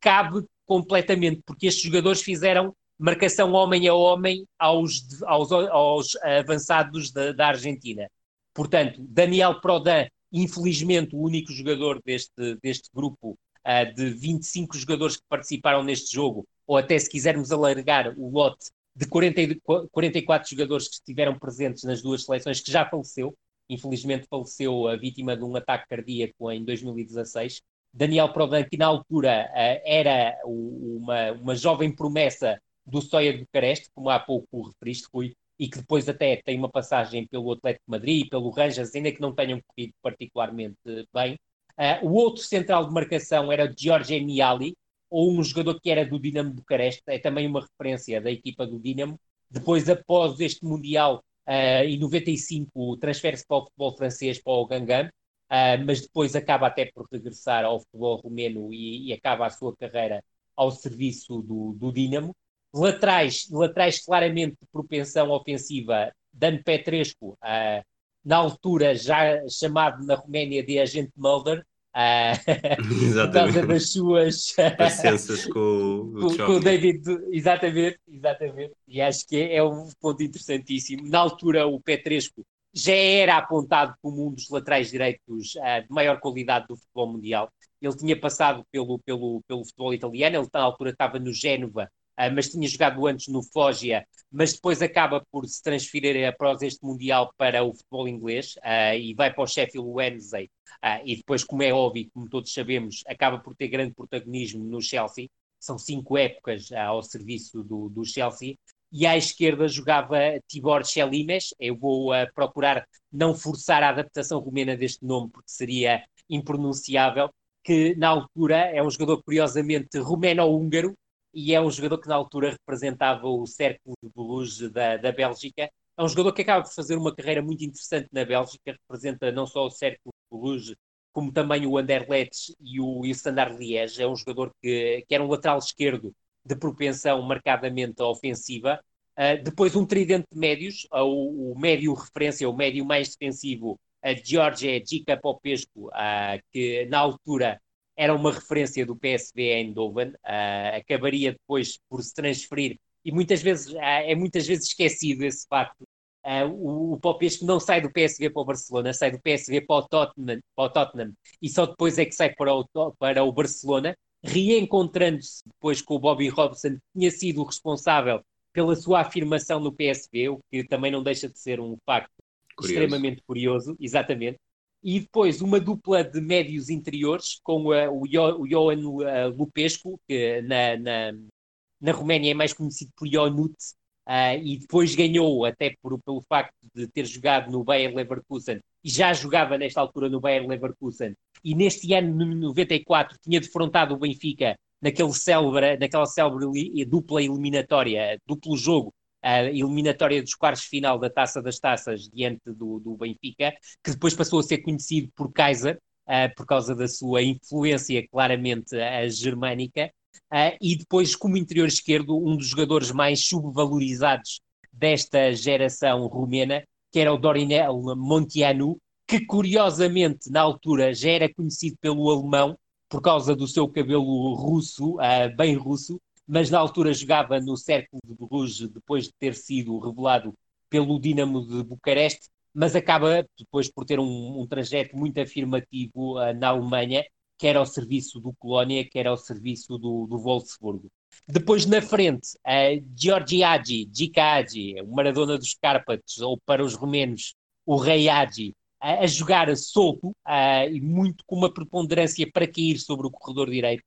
S2: cabe completamente, porque estes jogadores fizeram marcação homem a homem aos, aos, aos avançados da, da, Argentina. Portanto, Daniel Prodan, infelizmente, o único jogador deste, deste grupo uh, de 25 jogadores que participaram neste jogo, ou até se quisermos alargar o lote de 40, 44 jogadores que estiveram presentes nas duas seleções, que já faleceu. Infelizmente faleceu a vítima de um ataque cardíaco em 2016. Daniel Prodan, que na altura uh, era uma, uma jovem promessa do Stoia de Bucareste, como há pouco referiste, Rui, e que depois até tem uma passagem pelo Atlético de Madrid, pelo Rangers, ainda que não tenham corrido particularmente bem. Uh, o outro central de marcação era Giorgio Miali, ou um jogador que era do Dinamo Bucareste, é também uma referência da equipa do Dinamo. Depois, após este Mundial, uh, em 95, transfere-se para o futebol francês, para o Gangan, uh, mas depois acaba até por regressar ao futebol romeno e, e acaba a sua carreira ao serviço do, do Dinamo. Laterais, laterais claramente de propensão ofensiva, Dan Petrescu, uh, na altura já chamado na Roménia de agente Mulder, Uh, por causa das suas
S1: paciências com,
S2: com, com, o David, exatamente, exatamente. E acho que é, é um ponto interessantíssimo. Na altura, o Petresco já era apontado como um dos laterais direitos uh, de maior qualidade do futebol mundial. Ele tinha passado pelo, pelo, pelo futebol italiano, ele na altura estava no Génova, mas tinha jogado antes no Foggia, mas depois acaba por se transferir após este Mundial para o futebol inglês uh, e vai para o Sheffield Wednesday. e depois, como é óbvio, como todos sabemos, acaba por ter grande protagonismo no Chelsea. São cinco épocas ao serviço do, do Chelsea e à esquerda jogava Tibor Chelimes. Eu vou uh, procurar não forçar a adaptação romena deste nome, porque seria impronunciável, que na altura é um jogador curiosamente romeno-húngaro e é um jogador que na altura representava o Círculo de Bruges da, da Bélgica. É um jogador que acaba de fazer uma carreira muito interessante na Bélgica, representa não só o Círculo de Bruges, como também o Anderlecht e o, e o Standard Liège. É um jogador que, que era um lateral esquerdo de propensão marcadamente ofensiva. Uh, depois um tridente de médios, uh, o, o, médio referência, o médio mais defensivo, a uh, George Gica Popescu, uh, que na altura era uma referência do PSV Eindhoven, uh, acabaria depois por se transferir, e muitas vezes é muitas vezes esquecido esse facto. o, o Popescu não sai do PSV para o Barcelona, sai do PSV para o Tottenham, para o Tottenham e só depois é que sai para o, para o Barcelona reencontrando-se depois com o Bobby Robson, que tinha sido o responsável pela sua afirmação no PSV, o que também não deixa de ser um facto curioso. extremamente curioso, exatamente. E depois uma dupla de médios interiores com uh, o, jo, o Johan uh, Lupescu, que na, na, na Roménia é mais conhecido por Ionut, uh, e depois ganhou, até por, pelo facto de ter jogado no Bayer Leverkusen, e já jogava nesta altura no Bayer Leverkusen, e neste ano, no 94, tinha defrontado o Benfica naquele célebre, naquela célebre dupla eliminatória, duplo jogo, a eliminatória dos quartos final da Taça das Taças diante do, do Benfica, que depois passou a ser conhecido por Kaiser, uh, por causa da sua influência claramente uh, germânica, uh, e depois como interior esquerdo, um dos jogadores mais subvalorizados desta geração rumena, que era o Dorinel Montianu, que curiosamente na altura já era conhecido pelo alemão por causa do seu cabelo russo, bem russo, mas na altura jogava no Cercle de Bruges depois de ter sido revelado pelo Dinamo de Bucareste, mas acaba depois por ter um, um trajeto muito afirmativo uh, na Alemanha, que era ao serviço do Colónia, que era ao serviço do, do Wolfsburgo. Depois na frente, uh, Giorgi Agi, Gica Agi, o Maradona dos Cárpatos, ou para os romenos, o Rei Agi, a jogar solto uh, e muito com uma preponderância para cair sobre o corredor direito.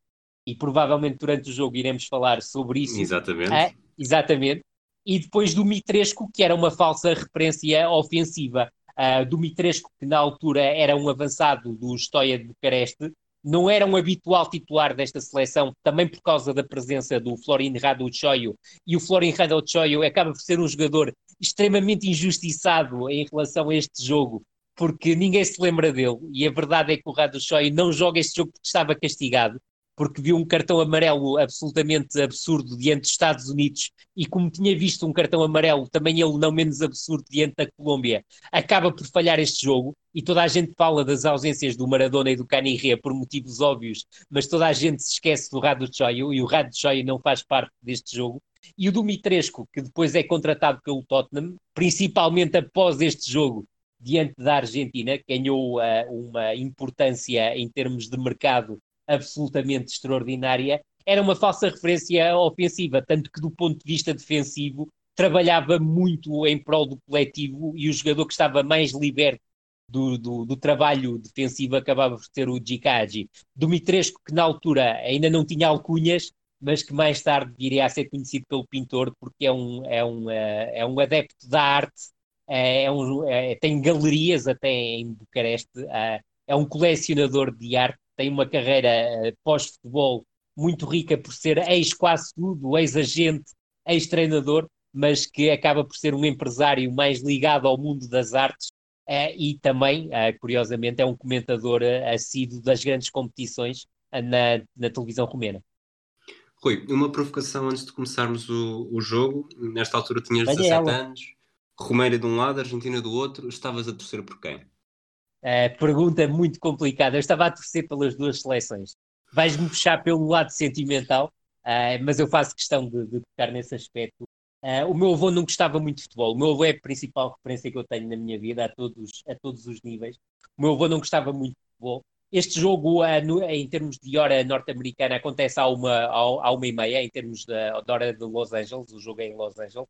S2: E provavelmente durante o jogo iremos falar sobre isso.
S1: Exatamente.
S2: Uh, exatamente e depois do Mitresco, que era uma falsa referência ofensiva. Uh, do Mitresco, que na altura era um avançado do Stoia de Bucareste, não era um habitual titular desta seleção, também por causa da presença do Florin Raduchoio, e o Florin Raduchoio acaba por ser um jogador extremamente injustiçado em relação a este jogo, porque ninguém se lembra dele, e a verdade é que o Raduchoio não joga este jogo porque estava castigado, porque viu um cartão amarelo absolutamente absurdo diante dos Estados Unidos e como tinha visto um cartão amarelo, também ele não menos absurdo diante da Colômbia, acaba por falhar este jogo e toda a gente fala das ausências do Maradona e do Canirre por motivos óbvios, mas toda a gente se esquece do Rado Choio e o Rado Choio não faz parte deste jogo. E o Dumitrescu, que depois é contratado pelo Tottenham, principalmente após este jogo, diante da Argentina, ganhou uh, uma importância em termos de mercado absolutamente extraordinária, era uma falsa referência ofensiva, tanto que do ponto de vista defensivo trabalhava muito em prol do coletivo e o jogador que estava mais liberto do, do, do trabalho defensivo acabava por ser o Djikaji. Dumitrescu, que na altura ainda não tinha alcunhas, mas que mais tarde viria a ser conhecido pelo pintor, porque é um, é um, é um adepto da arte, é, é um, é, tem galerias até em Bucareste, é um colecionador de arte tem uma carreira eh, pós-futebol muito rica por ser ex-quase tudo, ex-agente, ex-treinador, mas que acaba por ser um empresário mais ligado ao mundo das artes uh, e também, uh, curiosamente, é um comentador assíduo das grandes competições na, na televisão romena.
S1: Rui, uma provocação antes de começarmos o, o jogo. Nesta altura tinhas 17 ela. anos, Romeira de um lado, Argentina do outro. Estavas a torcer por quem?
S2: Uh, pergunta muito complicada. Eu estava a torcer pelas duas seleções. Vais-me puxar pelo lado sentimental, uh, mas eu faço questão de, de tocar nesse aspecto. Uh, o meu avô não gostava muito de futebol. O meu avô é a principal referência que eu tenho na minha vida a todos, a todos os níveis. O meu avô não gostava muito de futebol. Este jogo, no, em termos de hora norte-americana, acontece à uma, à, uma e meia, em termos da hora de Los Angeles. O jogo é em Los Angeles.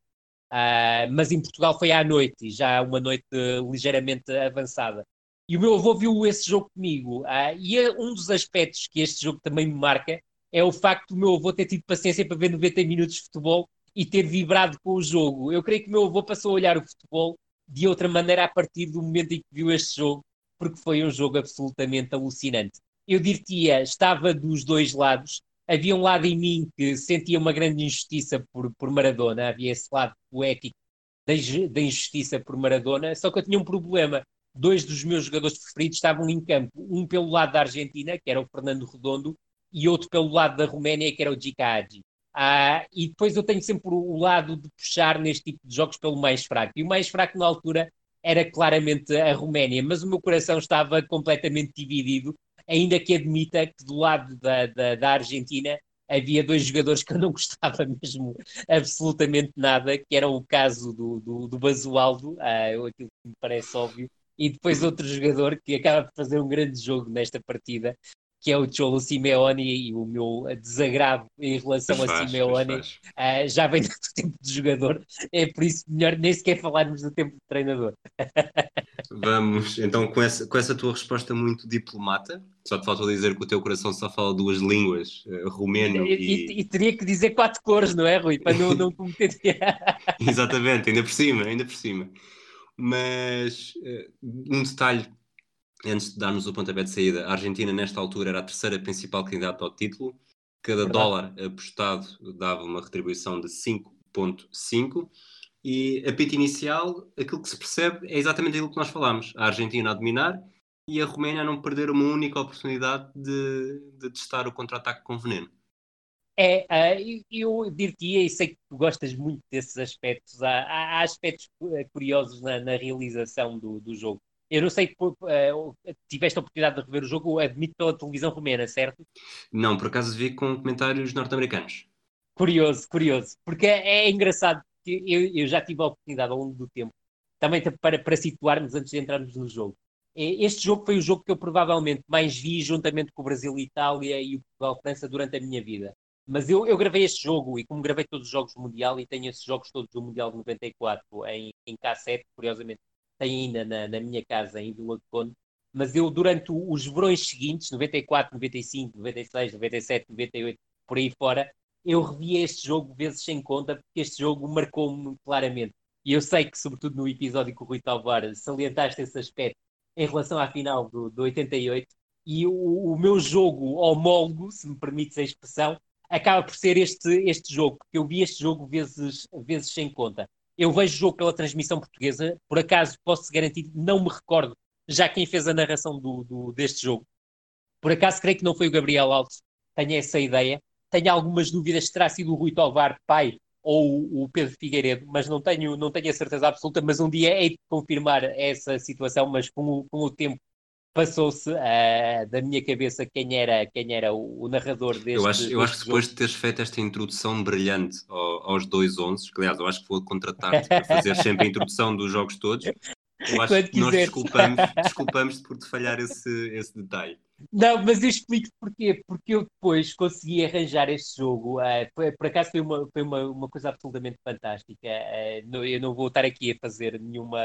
S2: Mas em Portugal foi à noite, já uma noite ligeiramente avançada. E o meu avô viu esse jogo comigo. Ah, e é um dos aspectos que este jogo também me marca é o facto do meu avô ter tido paciência para ver 90 minutos de futebol e ter vibrado com o jogo. Eu creio que o meu avô passou a olhar o futebol de outra maneira a partir do momento em que viu este jogo, porque foi um jogo absolutamente alucinante. Eu diria, estava dos dois lados. Havia um lado em mim que sentia uma grande injustiça por, por Maradona, havia esse lado poético da injustiça por Maradona, só que eu tinha um problema dois dos meus jogadores preferidos estavam em campo, um pelo lado da Argentina, que era o Fernando Redondo, e outro pelo lado da Roménia, que era o Djika Ah, e depois eu tenho sempre o lado de puxar neste tipo de jogos pelo mais fraco. E o mais fraco na altura era claramente a Roménia, mas o meu coração estava completamente dividido, ainda que admita que do lado da, da, da Argentina havia dois jogadores que eu não gostava mesmo absolutamente nada, que era o caso do, do, do Basualdo, uh, aquilo que me parece óbvio, e depois outro jogador que acaba de fazer um grande jogo nesta partida, que é o Cholo Simeone, e o meu desagravo em relação faz, a Simeone uh, já vem do tempo de jogador, é por isso melhor nem sequer falarmos do tempo de treinador.
S1: Vamos, então, com essa, com essa tua resposta muito diplomata, só te falta dizer que o teu coração só fala duas línguas, uh, romeno e,
S2: e... e... e... teria que dizer quatro cores, não é, Rui? Para não, não cometer.
S1: Exatamente, ainda por cima, ainda por cima. Mas uh, um detalhe, antes de darmos o pontapé de saída, a Argentina nesta altura era a terceira principal candidata ao título. Cada Verdade. dólar apostado dava uma retribuição de 5.5 e a pita inicial, aquilo que se percebe é exatamente aquilo que nós falámos. A Argentina a dominar e a Roménia a não perder uma única oportunidade de, de testar o contra-ataque com veneno.
S2: É, uh, eu diria, e sei que tu gostas muito desses aspectos, há, há aspectos curiosos na, na realização do, do, jogo. Eu não sei, uh, tiveste a oportunidade de rever o jogo, admito pela televisão romena, certo?
S1: Não, por acaso vi com comentários norte-americanos.
S2: Curioso, curioso, porque é, é engraçado, que eu, eu, já tive a oportunidade ao longo do tempo, também para, para situarmos antes de entrarmos no jogo. Este jogo foi o jogo que eu provavelmente mais vi juntamente com o Brasil e Itália e o Portugal-França durante a minha vida. Mas eu, eu gravei este jogo e como gravei todos os jogos do Mundial e tenho esses jogos todos do Mundial de 94 em, em cassete, curiosamente, tenho ainda na, na minha casa em Vila de Conde, mas eu durante os verões seguintes, 94, 95, 96, 97, 98, por aí fora, eu revi este jogo vezes sem conta, porque este jogo marcou-me claramente. E eu sei que, sobretudo no episódio com o Rui Talvar, salientaste esse aspecto em relação à final do, do 88, e o, o meu jogo homólogo, se me permites a expressão, acaba por ser este, este jogo, porque eu vi este jogo vezes, vezes sem conta. Eu vejo o jogo pela transmissão portuguesa, por acaso posso garantir, não me recordo já quem fez a narração do, do, deste jogo. Por acaso creio que não foi o Gabriel Alves, tenho essa ideia. Tenho algumas dúvidas se terá sido o Rui Tovar, pai, ou o Pedro Figueiredo, mas não tenho, não tenho a certeza absoluta. Mas um dia hei de confirmar essa situação, mas com o, com o tempo passou-se uh, da minha cabeça quem era, quem era o, o narrador deste
S1: Eu acho, eu
S2: acho
S1: que depois de teres feito esta introdução brilhante ao, aos dois onze, que aliás eu acho que vou contratar-te para fazer sempre a introdução dos jogos todos, eu acho Quando que nós desculpamos, desculpamos por te falhar esse, esse detalhe.
S2: Não, mas eu explico porquê. Porque eu depois consegui arranjar este jogo. Uh, foi, por acaso foi, uma, foi uma, uma coisa absolutamente fantástica. Uh, eu não vou estar aqui a fazer nenhuma,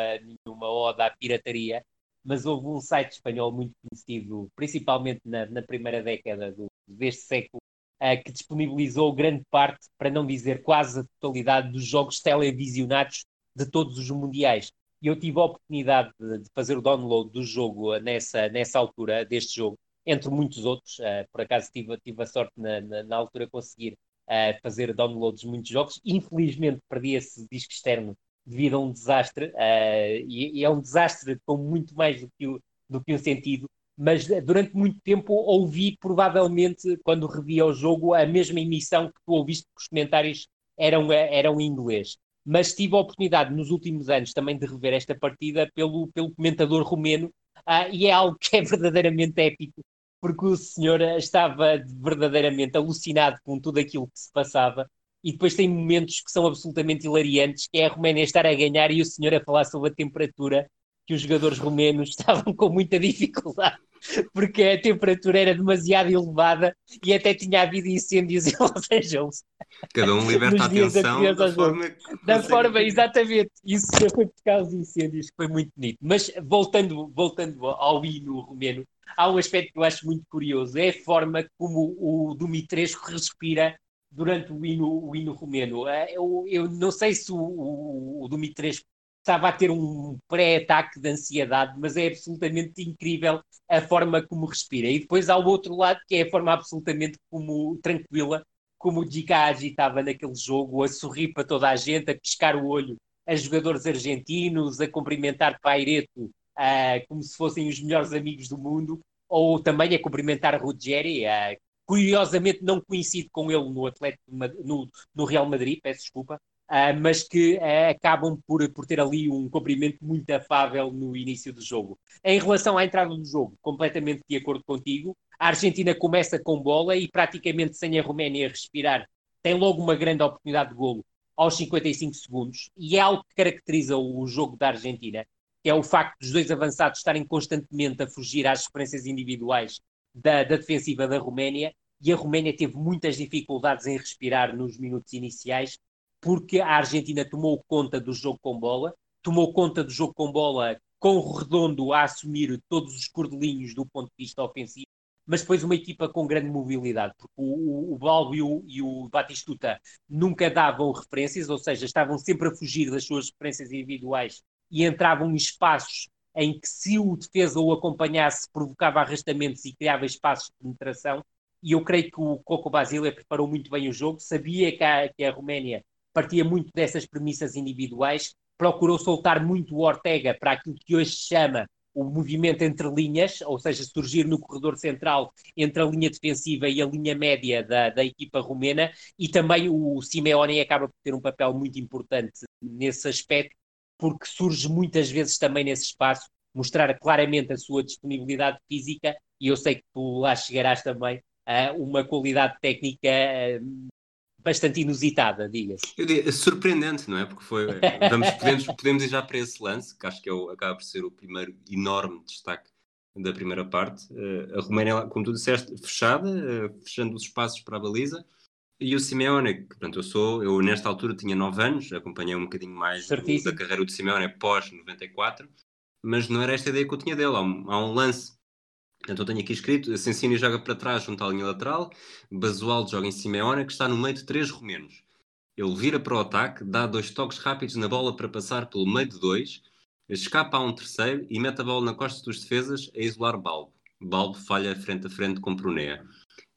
S2: nenhuma oda à pirataria, mas houve um site espanhol muito conhecido, principalmente na, na primeira década do, deste século, uh, que disponibilizou grande parte, para não dizer quase a totalidade, dos jogos televisionados de todos os mundiais. E eu tive a oportunidade de, de, fazer o download do jogo nessa, nessa altura, deste jogo, entre muitos outros. Uh, por acaso tive, tive a sorte na, na, na altura conseguir uh, fazer downloads de muitos jogos. Infelizmente perdi esse disco externo devido a um desastre, uh, e, e, é um desastre com muito mais do que, o, do que um sentido, mas durante muito tempo ouvi, provavelmente, quando revia o jogo, a mesma emissão que tu ouviste, que os comentários eram, eram em inglês. Mas tive a oportunidade nos últimos anos também de rever esta partida pelo, pelo comentador romeno, uh, e é algo que é verdadeiramente épico, porque o senhor estava verdadeiramente alucinado com tudo aquilo que se passava e depois tem momentos que são absolutamente hilariantes, que é a Roménia estar a ganhar e o senhor a falar sobre a temperatura que os jogadores romenos estavam com muita dificuldade, porque a temperatura era demasiado elevada e até tinha havido incêndios em Los Angeles.
S1: Cada um liberta a atenção da forma que
S2: Da forma, exatamente. Isso foi por causa dos incêndios, que foi muito bonito. Mas voltando, voltando ao hino romeno, há um aspecto que eu acho muito curioso, é a forma como o Dumitrescu respira durante o hino, o hino romeno. Eh, eu, eu não sei se o, o, o Dumitrescu estava a ter um pré-ataque de ansiedade, mas é absolutamente incrível a forma como respira. E depois há o outro lado, que é a forma absolutamente como tranquila, como o Dicagi estava naquele jogo, a sorrir para toda a gente, a piscar o olho a jogadores argentinos, a cumprimentar Paireto uh, como se fossem os melhores amigos do mundo, ou também a cumprimentar Ruggeri, uh, curiosamente não coincide com ele no, Atlético, no, no Real Madrid, peço desculpa, uh, mas que uh, acabam por, por ter ali um cumprimento muito afável no início do jogo. Em relação à entrada do jogo, completamente de acordo contigo, a Argentina começa com bola e praticamente sem a Roménia respirar, tem logo uma grande oportunidade de golo aos 55 segundos, e é algo que caracteriza o jogo da Argentina, que é o facto dos dois avançados estarem constantemente a fugir às referências individuais da, da defensiva da Roménia e a Roménia teve muitas dificuldades em respirar nos minutos iniciais porque a Argentina tomou conta do jogo com bola, tomou conta do jogo com bola com o Redondo a assumir todos os cordelinhos do ponto de vista ofensivo, mas depois uma equipa com grande mobilidade, porque o, o Balbo e o, e o Batistuta nunca davam referências, ou seja, estavam sempre a fugir das suas referências individuais e entravam em espaços em que se o defesa o acompanhasse provocava arrastamentos e criava espaços de penetração e eu creio que o Coco Basile preparou muito bem o jogo, sabia que a, que a Roménia partia muito dessas premissas individuais, procurou soltar muito o Ortega para aquilo que hoje se chama o movimento entre linhas, ou seja, surgir no corredor central entre a linha defensiva e a linha média da, da equipa romena, e também o Simeone acaba por ter um papel muito importante nesse aspecto, porque surge muitas vezes também nesse espaço, mostrar claramente a sua disponibilidade física, e eu sei que tu lá chegarás também uma qualidade técnica bastante inusitada, diga-se.
S1: Surpreendente, não é? Porque foi. Vamos, podemos, podemos ir já para esse lance, que acho que é o, acaba por ser o primeiro enorme destaque da primeira parte. Uh, a Roménia, como tu disseste, fechada, uh, fechando os espaços para a baliza. E o Simeone, que portanto, eu sou, eu nesta altura tinha 9 anos, acompanhei um bocadinho mais do, da carreira do Simeone pós 94, mas não era esta ideia que eu tinha dele. Há um, há um lance Eu tenho aqui escrito: Sensini joga para trás junto à linha lateral, Basualdo joga em Simeone, que está no meio de três romenos. Ele vira para o ataque, dá dois toques rápidos na bola para passar pelo meio de dois, escapa a um terceiro e mete a bola na costa dos defesas a isolar Balbo. Balbo falha frente a frente com Prunea.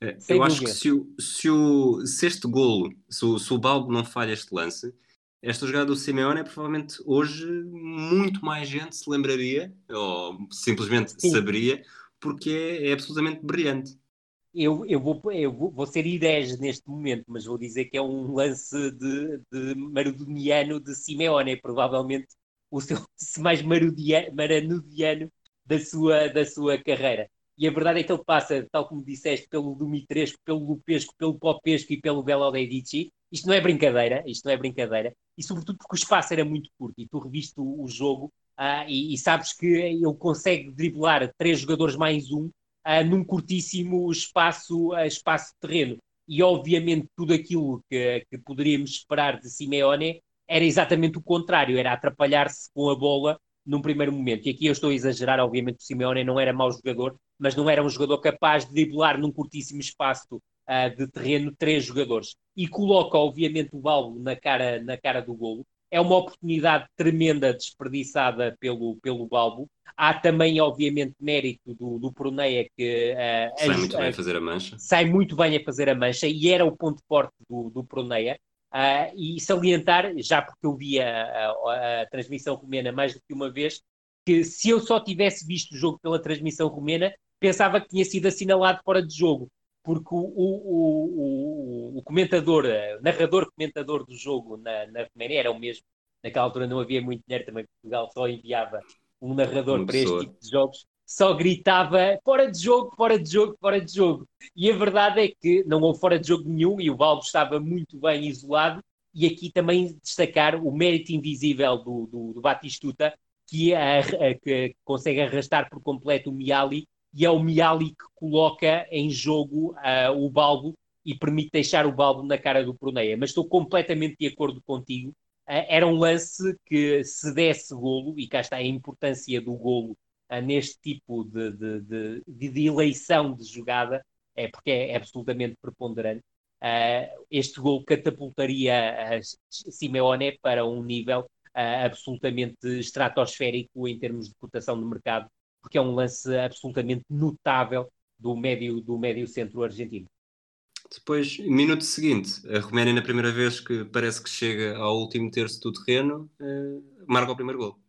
S1: Eh, eu acho que se, o, se, o, se este golo, se o, se o Balbo não falha este lance, esta jogada do Simeone é provavelmente hoje muito mais gente se lembraria, ou simplesmente Sim. saberia, porque é, absolutamente brilhante.
S2: Eu, eu, vou, eu vou, vou ser ideias neste momento, mas vou dizer que é um lance de, de maradoniano de Simeone, provavelmente o seu mais maranudiano da sua, da sua carreira. E a verdade é que ele passa, tal como disseste, pelo Dumitresco, pelo Lupesco, pelo Popesco e pelo Belo Dedici. Isto não é brincadeira, isto não é brincadeira. E sobretudo porque o espaço era muito curto e tu reviste o, o jogo Uh, e, e, sabes que ele consegue driblar três jogadores mais um uh, num curtíssimo espaço, uh, espaço de terreno. E obviamente tudo aquilo que, que poderíamos esperar de Simeone era exatamente o contrário, era atrapalhar-se com a bola num primeiro momento. E aqui eu estou a exagerar, obviamente o Simeone não era mau jogador, mas não era um jogador capaz de driblar num curtíssimo espaço de terreno três jogadores. E coloca, obviamente, o balbo na cara, na cara do golo é uma oportunidade tremenda desperdiçada pelo, pelo Balbo. Há também, obviamente, mérito do, do Proneia que
S1: uh, sai a, muito bem a fazer a mancha.
S2: Sai muito bem a fazer a mancha e era o ponto forte do, do Proneia. Uh, e salientar, já porque eu vi a, a, a, transmissão romena mais do que uma vez, que se eu só tivesse visto o jogo pela transmissão romena, pensava que tinha sido assinalado fora de jogo porque o, o, o, o comentador, o narrador comentador do jogo na, na Roménia era o mesmo. Naquela altura não havia muito dinheiro também, Portugal só enviava um narrador Uma para pessoa. este tipo de jogos, só gritava fora de jogo, fora de jogo, fora de jogo. E a verdade é que não houve fora de jogo nenhum e o Balbo estava muito bem isolado. E aqui também destacar o mérito invisível do, do, do Batistuta, que, a, a, que consegue arrastar por completo o Miali e é o Miali que coloca em jogo uh, o Balbo e permite deixar o Balbo na cara do Proneia. Mas estou completamente de acordo contigo. Uh, era um lance que, se desse golo, e cá está a importância do golo uh, neste tipo de, de, de, de, eleição de jogada, é porque é absolutamente preponderante. este golo catapultaria Simeone para um nível absolutamente estratosférico em termos de cotação de mercado porque é um lance absolutamente notável do médio, do médio centro argentino.
S1: Depois, minuto seguinte, a Roménia, na primeira vez que parece que chega ao último terço do terreno, eh, marca o primeiro gol.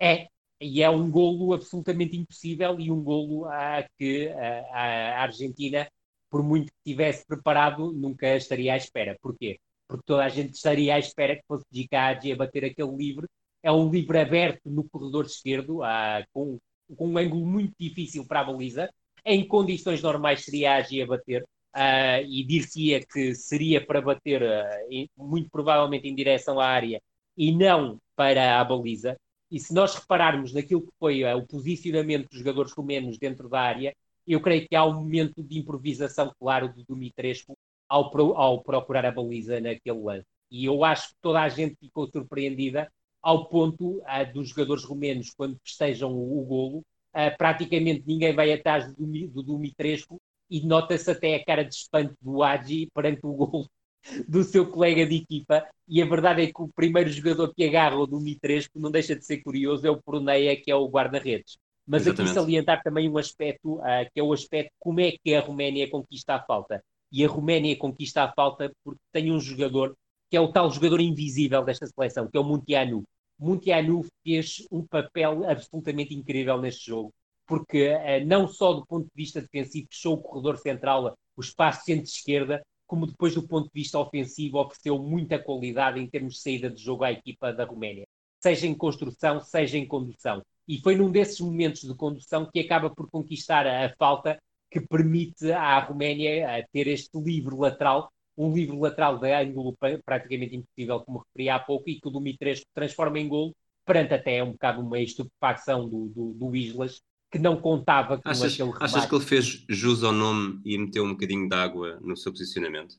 S2: É, e é um golo absolutamente impossível e um golo a que a, a Argentina, por muito que tivesse preparado, nunca estaria à espera. Porquê? Porque toda a gente estaria à espera que fosse Gicadi a bater aquele livre. É um livre aberto no corredor esquerdo, a, com com um ângulo muito difícil para a baliza. Em condições normais seria a Agi a bater uh, e dir-se-ia que seria para bater uh, muito provavelmente em direção à área e não para a baliza. E se nós repararmos naquilo que foi uh, o posicionamento dos jogadores romenos dentro da área, eu creio que há um momento de improvisação claro do Dumitrescu ao, pro, ao procurar a baliza naquele lance. E eu acho que toda a gente ficou surpreendida ao ponto uh, dos jogadores romenos, quando festejam o, o golo, uh, praticamente ninguém vai atrás do, do Dumitrescu e nota-se até a cara de espanto do Agi perante o golo do seu colega de equipa. E a verdade é que o primeiro jogador que agarra o Dumitrescu, não deixa de ser curioso, é o Proneia, que é o guarda-redes. Mas Exatamente. aqui salientar também um aspecto, uh, que é o aspecto como é que a Roménia conquista a falta. E a Roménia conquista a falta porque tem um jogador que é o tal jogador invisível desta seleção, que é o Muntianu Muntianu fez um papel absolutamente incrível neste jogo, porque uh, não só do ponto de vista defensivo fechou o corredor central, o espaço centro-esquerda, como depois do ponto de vista ofensivo ofereceu muita qualidade em termos de saída de jogo à equipa da Roménia, seja em construção, seja em condução. E foi num desses momentos de condução que acaba por conquistar a, a falta que permite à Roménia ter este livre lateral, um livre lateral de ângulo praticamente impossível, como referi há pouco, e que o Dumitrescu transforma em golo, perante até um bocado uma estupefacção do, do, do Islas, que não contava com
S1: achas,
S2: aquele
S1: remate. Achas que ele fez jus ao nome e meteu um bocadinho de água no seu posicionamento?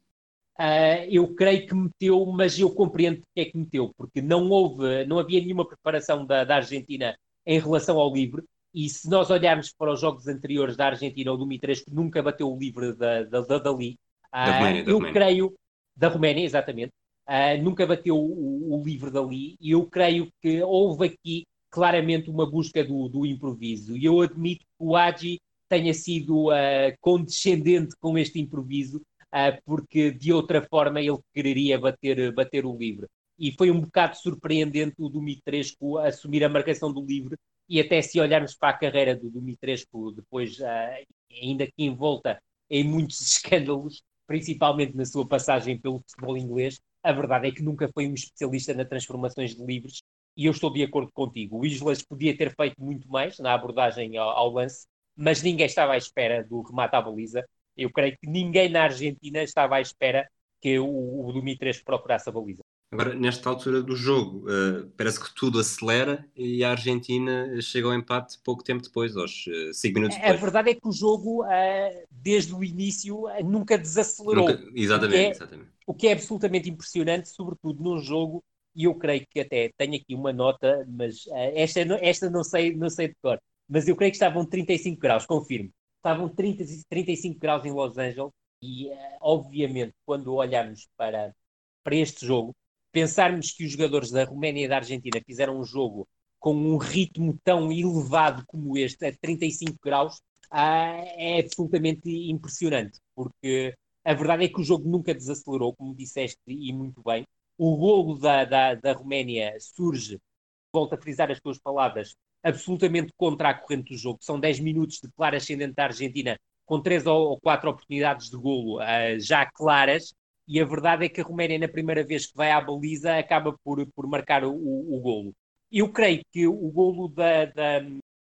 S2: Uh, eu creio que meteu, mas eu compreendo porque é que meteu, porque não houve, não havia nenhuma preparação da, da Argentina em relação ao livre, e se nós olharmos para os jogos anteriores da Argentina, o Dumitrescu nunca bateu o livre da, da, da Dali.
S1: Da uh, Roménia, da
S2: eu
S1: Roménia.
S2: creio, da Roménia, exatamente, uh, nunca bateu o, o livre dali, e eu creio que houve aqui claramente uma busca do, do improviso. E eu admito que o Agi tenha sido uh, condescendente com este improviso, uh, porque de outra forma ele quereria bater, bater o livre. E foi um bocado surpreendente o Dumitrescu assumir a marcação do livre, e até se olharmos para a carreira do Dumitrescu depois, uh, ainda que envolta em muitos escândalos, principalmente na sua passagem pelo futebol inglês, a verdade é que nunca foi um especialista nas transformações de livres e eu estou de acordo contigo. O Islas podia ter feito muito mais na abordagem ao, ao lance, mas ninguém estava à espera do remate à baliza. Eu creio que ninguém na Argentina estava à espera que o, o Dumitrescu procurasse a baliza.
S1: Agora, nesta altura do jogo, uh, parece que tudo acelera e a Argentina chega ao empate pouco tempo depois, aos 5 uh, minutos depois.
S2: A verdade é que o jogo, uh, desde o início, nunca desacelerou. Nunca,
S1: exatamente, o é, exatamente.
S2: O que é absolutamente impressionante, sobretudo num jogo e eu creio que até tenho aqui uma nota, mas esta, esta não sei, não sei de cor, mas eu creio que estavam 35 graus, confirmo. Estavam 30, 35 graus em Los Angeles e, obviamente, quando olharmos para, para este jogo, pensarmos que os jogadores da Roménia e da Argentina fizeram um jogo com um ritmo tão elevado como este, a 35 graus, uh, é absolutamente impressionante, porque a verdade é que o jogo nunca desacelerou, como disseste e muito bem, o golo da, da, da Roménia surge, volto a frisar as tuas palavras, absolutamente contra a corrente do jogo. São 10 minutos de clara ascendente da Argentina, com 3 ou 4 oportunidades de golo uh, já claras, e a verdade é que a Roménia, na primeira vez que vai à baliza, acaba por, por marcar o, o, golo. Eu creio que o golo da, da,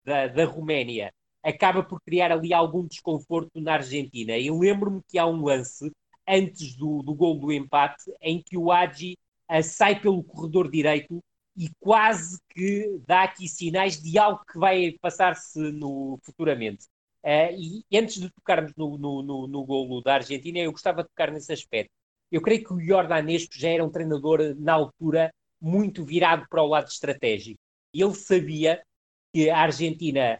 S2: da, da Roménia acaba por criar ali algum desconforto na Argentina. E lembro-me que há um lance antes do, do gol do empate, em que o Agi uh, sai pelo corredor direito e quase que dá aqui sinais de algo que vai passar-se no, futuramente. Uh, e, antes de tocarmos no, no, no, no golo da Argentina, eu gostava de tocar nesse aspecto. Eu creio que o Jordanesco já era um treinador, na altura, muito virado para o lado estratégico. Ele sabia que a Argentina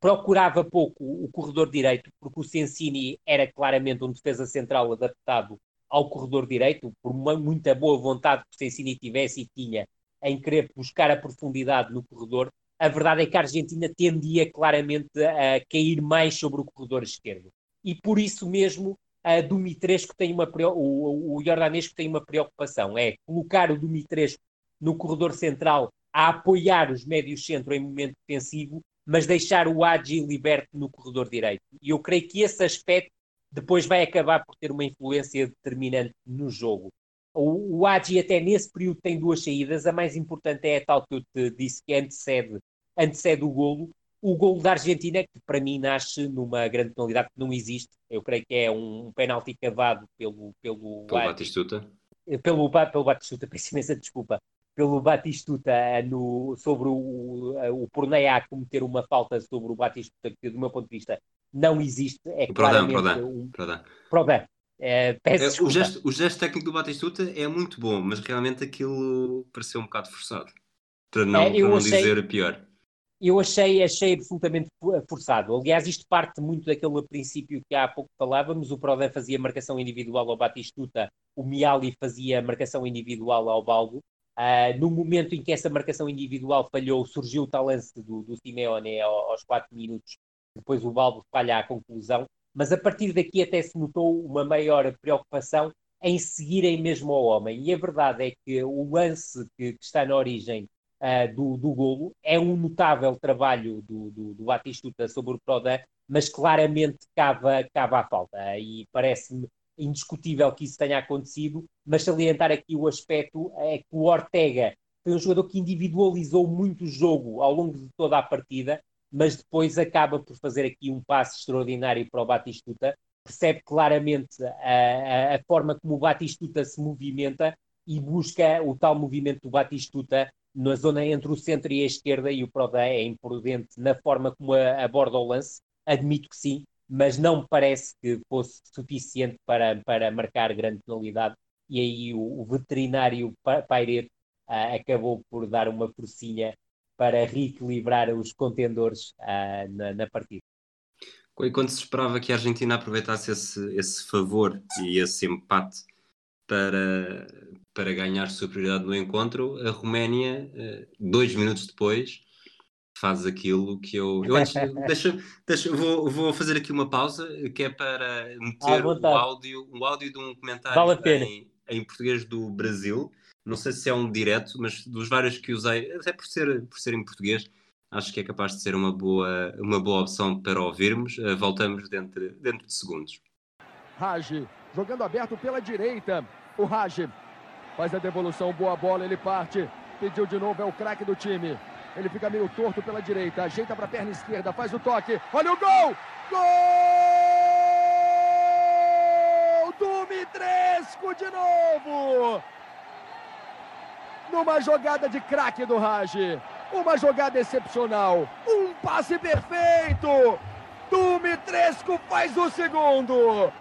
S2: procurava pouco o corredor direito, porque o Sensini era claramente um defesa central adaptado ao corredor direito, por uma, muita boa vontade que o Sensini tivesse e tinha em querer buscar a profundidade no corredor, a verdade é que a Argentina tendia claramente a cair mais sobre o corredor esquerdo. E por isso mesmo a Dumitrescu tem uma o, o Jordanesco tem uma preocupação, é colocar o Dumitrescu no corredor central a apoiar os médios centro em momento defensivo mas deixar o Agi liberto no corredor direito. E eu creio que esse aspecto depois vai acabar por ter uma influência determinante no jogo. O, o Agi até nesse período tem duas saídas, a mais importante é a tal que eu te disse que antecede, antecede o golo, o golo da Argentina, que para mim nasce numa grande penalidade que não existe, eu creio que é um, um penalti cavado pelo... Pelo,
S1: pelo Batistuta?
S2: Pelo, pelo Batistuta, peço imensa desculpa pelo Batistuta no, sobre o, o Porneia a cometer uma falta sobre o Batistuta, que do meu ponto de vista não existe. É
S1: Prodan, Prodan, um... Prodan.
S2: Prodan. É, peço
S1: é, o, gesto, o gesto técnico do Batistuta é muito bom, mas realmente aquilo pareceu um bocado forçado. Para não, é, para não dizer pior.
S2: Eu achei, achei absolutamente forçado. Aliás, isto parte muito daquele princípio que há pouco falávamos. O Prodan fazia marcação individual ao Batistuta, o Miali fazia marcação individual ao Baldo. Uh, no momento em que essa marcação individual falhou, surgiu o tal lance do, do Simeone aos 4 minutos, depois o Balbo falha a conclusão, mas a partir daqui até se notou uma maior preocupação em seguirem mesmo ao homem. E a verdade é que o lance que, que está na origem uh, do, do golo. É um notável trabalho do, do, do Batistuta sobre o Prodan, mas claramente cava, cava a falta. E parece-me indiscutível que isso tenha acontecido, mas salientar aqui o aspecto é que o Ortega foi um jogador que individualizou muito o jogo ao longo de toda a partida, mas depois acaba por fazer aqui um passe extraordinário para o Batistuta, percebe claramente a, a, a forma como o Batistuta se movimenta e busca o tal movimento do Batistuta na zona entre o centro e a esquerda e o Prodan é imprudente na forma como aborda o lance, admito que sim, mas não me parece que fosse suficiente para, para marcar grande penalidade e aí o, o veterinário Paireto uh, acabou por dar uma forcinha para reequilibrar os contendores uh, na, na, partida.
S1: E quando se esperava que a Argentina aproveitasse esse, esse favor e esse empate para, para ganhar superioridade no encontro, a Roménia, uh, dois minutos depois, faz aquilo que eu. eu antes, deixa, deixa, vou, vou fazer aqui uma pausa, que é para meter o áudio, um áudio de um comentário
S2: vale
S1: em, em português do Brasil não sei se é um direto, mas dos vários que usei, até por ser, por ser em português, acho que é capaz de ser uma boa, uma boa opção para ouvirmos. Uh, voltamos dentro, dentro de segundos.
S3: Raj, jogando aberto pela direita. O Raj faz a devolução, boa bola, ele parte. Pediu de novo, é o craque do time. Ele fica meio torto pela direita, ajeita para a perna esquerda, faz o toque. Olha o gol! Gol! Dumitrescu de novo! numa jogada de craque do Raj. Uma jogada excepcional. Um passe perfeito. Dumitrescu faz o segundo.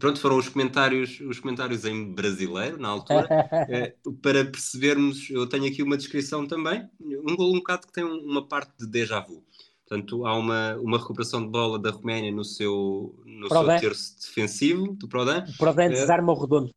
S1: Pronto, foram os comentários, os comentários em brasileiro, na altura. é, para percebermos, eu tenho aqui uma descrição também. Um gol um bocado que tem uma parte de déjà vu. Portanto, há uma, uma recuperação de bola da Roménia no seu, no seu terço defensivo, do Prodan.
S2: O Prodan desarma o redondo.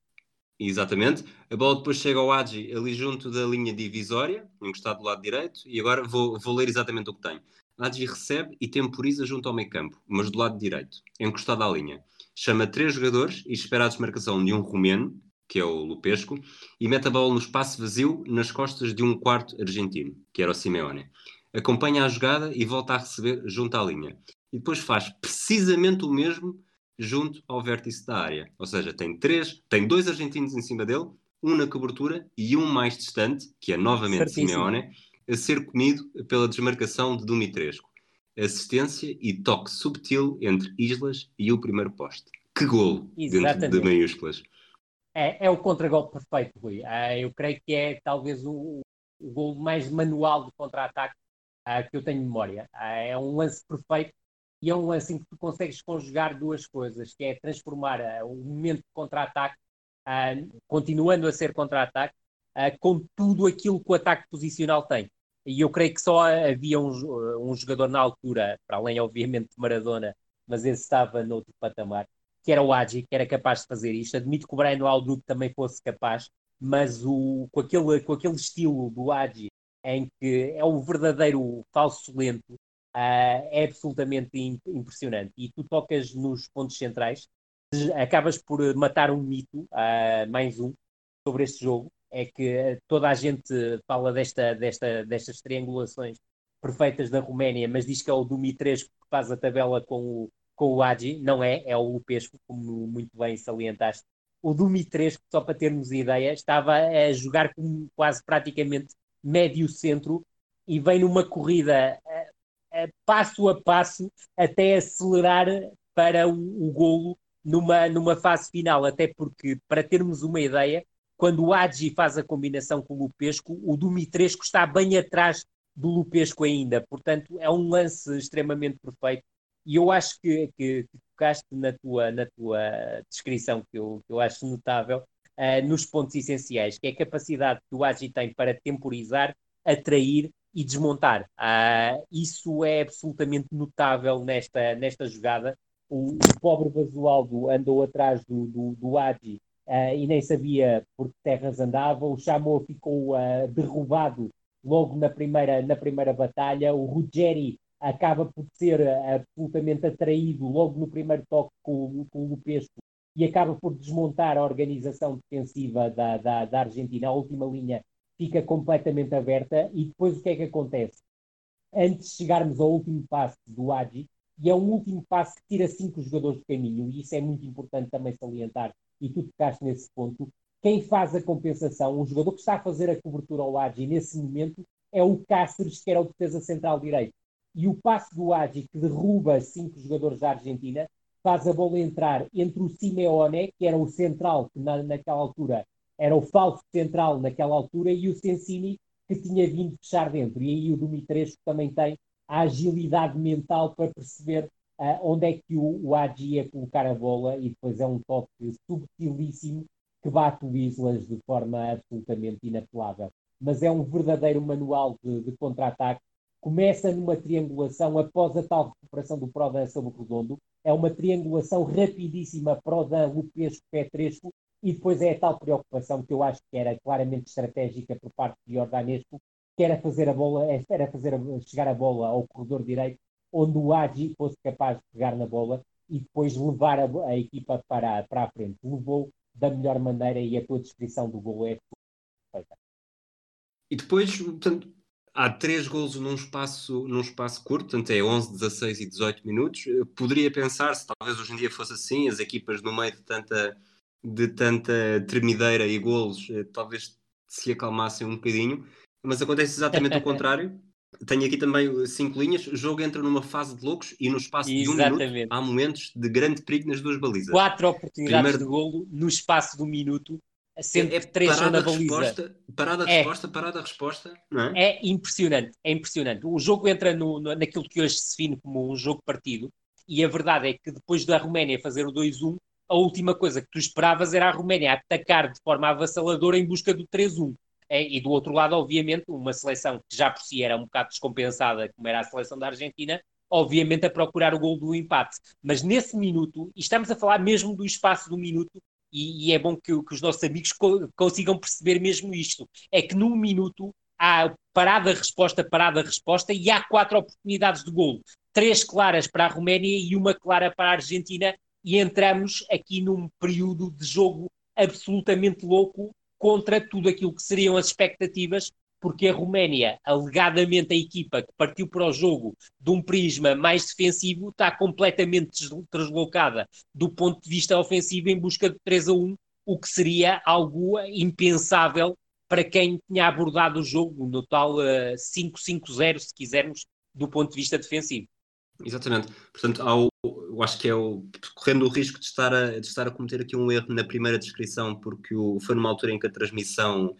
S1: Exatamente. A bola depois chega ao Agi ali junto da linha divisória, encostado do lado direito, e agora vou, vou ler exatamente o que tem. Agi recebe e temporiza junto ao meio campo, mas do lado direito, encostado à linha. Chama três jogadores e espera a desmarcação de um romeno, que é o Lupesco, e mete a bola no espaço vazio nas costas de um quarto argentino, que era o Simeone. Acompanha a jogada e volta a receber junto à linha. E depois faz precisamente o mesmo junto ao vértice da área. Ou seja, tem três, tem dois argentinos em cima dele, um na cobertura e um mais distante, que é novamente Certíssimo. Simeone, a ser comido pela desmarcação de Dumitrescu. Assistência e toque subtil entre Islas e o primeiro poste. Que golo Exatamente. dentro de maiúsculas.
S2: É, é o contragolpe perfeito, Rui. Uh, eu creio que é talvez o, o gol mais manual de contra-ataque uh, que eu tenho memória. Uh, é um lance perfeito e é um lance em que tu consegues conjugar duas coisas, que é transformar o momento de contra-ataque, continuando a ser contra-ataque, com tudo aquilo que o ataque posicional tem. E eu creio que só havia um, um jogador na altura, para além, obviamente, de Maradona, mas esse estava noutro patamar, que era o Agi, que era capaz de fazer isto. Admito que o Brian Aldrup também fosse capaz, mas o, com, aquele, com aquele estilo do Agi, em que é o verdadeiro falso lento, uh, é absolutamente impressionante. E tu tocas nos pontos centrais, acabas por matar um mito, uh, mais um, sobre este jogo. É que toda a gente fala desta, desta, destas triangulações perfeitas da Roménia, mas diz que é o Dumitrescu que faz a tabela com o, com o Agi. Não é, é o Lupesco, como muito bem salientaste. O Dumitrescu, só para termos ideia, estava a jogar como quase praticamente médio centro e vem numa corrida passo a passo até acelerar para o, o golo numa, numa fase final, até porque, para termos uma ideia, quando o Agi faz a combinação com o Lupesco, o Dumitrescu está bem atrás do Lupesco ainda, portanto é um lance extremamente perfeito e eu acho que, que, que tocaste na tua, na tua descrição, que eu, que eu acho notável, uh, nos pontos essenciais, que é a capacidade que o Agi tem para temporizar, atrair e desmontar. Uh, isso é absolutamente notável nesta, nesta jogada. O, o pobre Basualdo andou atrás do, do, do Adi uh, e nem sabia por que terras andava. O Chamou ficou uh, derrubado logo na primeira, na primeira batalha. O Ruggeri acaba por ser absolutamente atraído logo no primeiro toque com, com o Lupesco e acaba por desmontar a organização defensiva da, da, da Argentina. A última linha fica completamente aberta e depois o que é que acontece? Antes de chegarmos ao último passo do Agi, e é um último passo que tira cinco jogadores do caminho, e isso é muito importante também salientar, e tu tocaste nesse ponto, quem faz a compensação, o jogador que está a fazer a cobertura ao Agi nesse momento, é o Cáceres, que era o defesa central direito. E o passo do Agi, que derruba cinco jogadores da Argentina, faz a bola entrar entre o Simeone, que era o central, que na, naquela altura era o falso central naquela altura, e o Sensini, que tinha vindo fechar dentro. E aí o Dumitrescu também tem a agilidade mental para perceber uh, onde é que o, o Agi ia colocar a bola, e depois é um toque subtilíssimo que bate o Islas de forma absolutamente inapelável. Mas é um verdadeiro manual de, de contra-ataque. Começa numa triangulação após a tal recuperação do Prodan sobre o Redondo. É uma triangulação rapidíssima Prodan, Lupesco, Petresco, e depois é a tal preocupação que eu acho que era claramente estratégica por parte de Jordanesco, que era fazer a bola, era fazer a, chegar a bola ao corredor direito, onde o Agi fosse capaz de pegar na bola e depois levar a, a, equipa para, para a frente. Levou da melhor maneira e a tua descrição do gol é perfeita.
S1: E depois, portanto, há três gols num espaço, num espaço curto, portanto é 11, 16 e 18 minutos. poderia pensar, se talvez hoje em dia fosse assim, as equipas no meio de tanta de tanta tremideira e golos, eh, talvez se acalmassem um bocadinho, mas acontece exatamente o contrário. Tenho aqui também cinco linhas. O jogo entra numa fase de loucos e no espaço exatamente. de um minuto há momentos de grande perigo nas duas balizas.
S2: Quatro oportunidades Primeiro... de golo no espaço de um minuto, sendo é, é três na baliza.
S1: Resposta, parada é. resposta, parada resposta.
S2: É? é impressionante, é impressionante. O jogo entra no, no, naquilo que hoje se define como um jogo partido e a verdade é que depois da Roménia fazer o 2-1, a última coisa que tu esperavas era a Roménia atacar de forma avassaladora em busca do 3-1. É, e do outro lado, obviamente, uma seleção que já por si era um bocado descompensada, como era a seleção da Argentina, obviamente a procurar o gol do empate. Mas nesse minuto, e estamos a falar mesmo do espaço do minuto, e, e é bom que, que, os nossos amigos co consigam perceber mesmo isto, é que num minuto há parada-resposta, parada-resposta, e há quatro oportunidades de gol. Três claras para a Roménia e uma clara para a Argentina, e entramos aqui num período de jogo absolutamente louco contra tudo aquilo que seriam as expectativas, porque a Roménia, alegadamente a equipa que partiu para o jogo de um prisma mais defensivo, está completamente deslocada do ponto de vista ofensivo em busca de 3 a 1, o que seria algo impensável para quem tinha abordado o jogo no tal uh, eh, 5-5-0, se quisermos, do ponto de vista defensivo.
S1: Exatamente. Portanto, ao, eu acho que é o, correndo o risco de estar, a, de estar a cometer aqui um erro na primeira descrição, porque o, foi numa altura em que a transmissão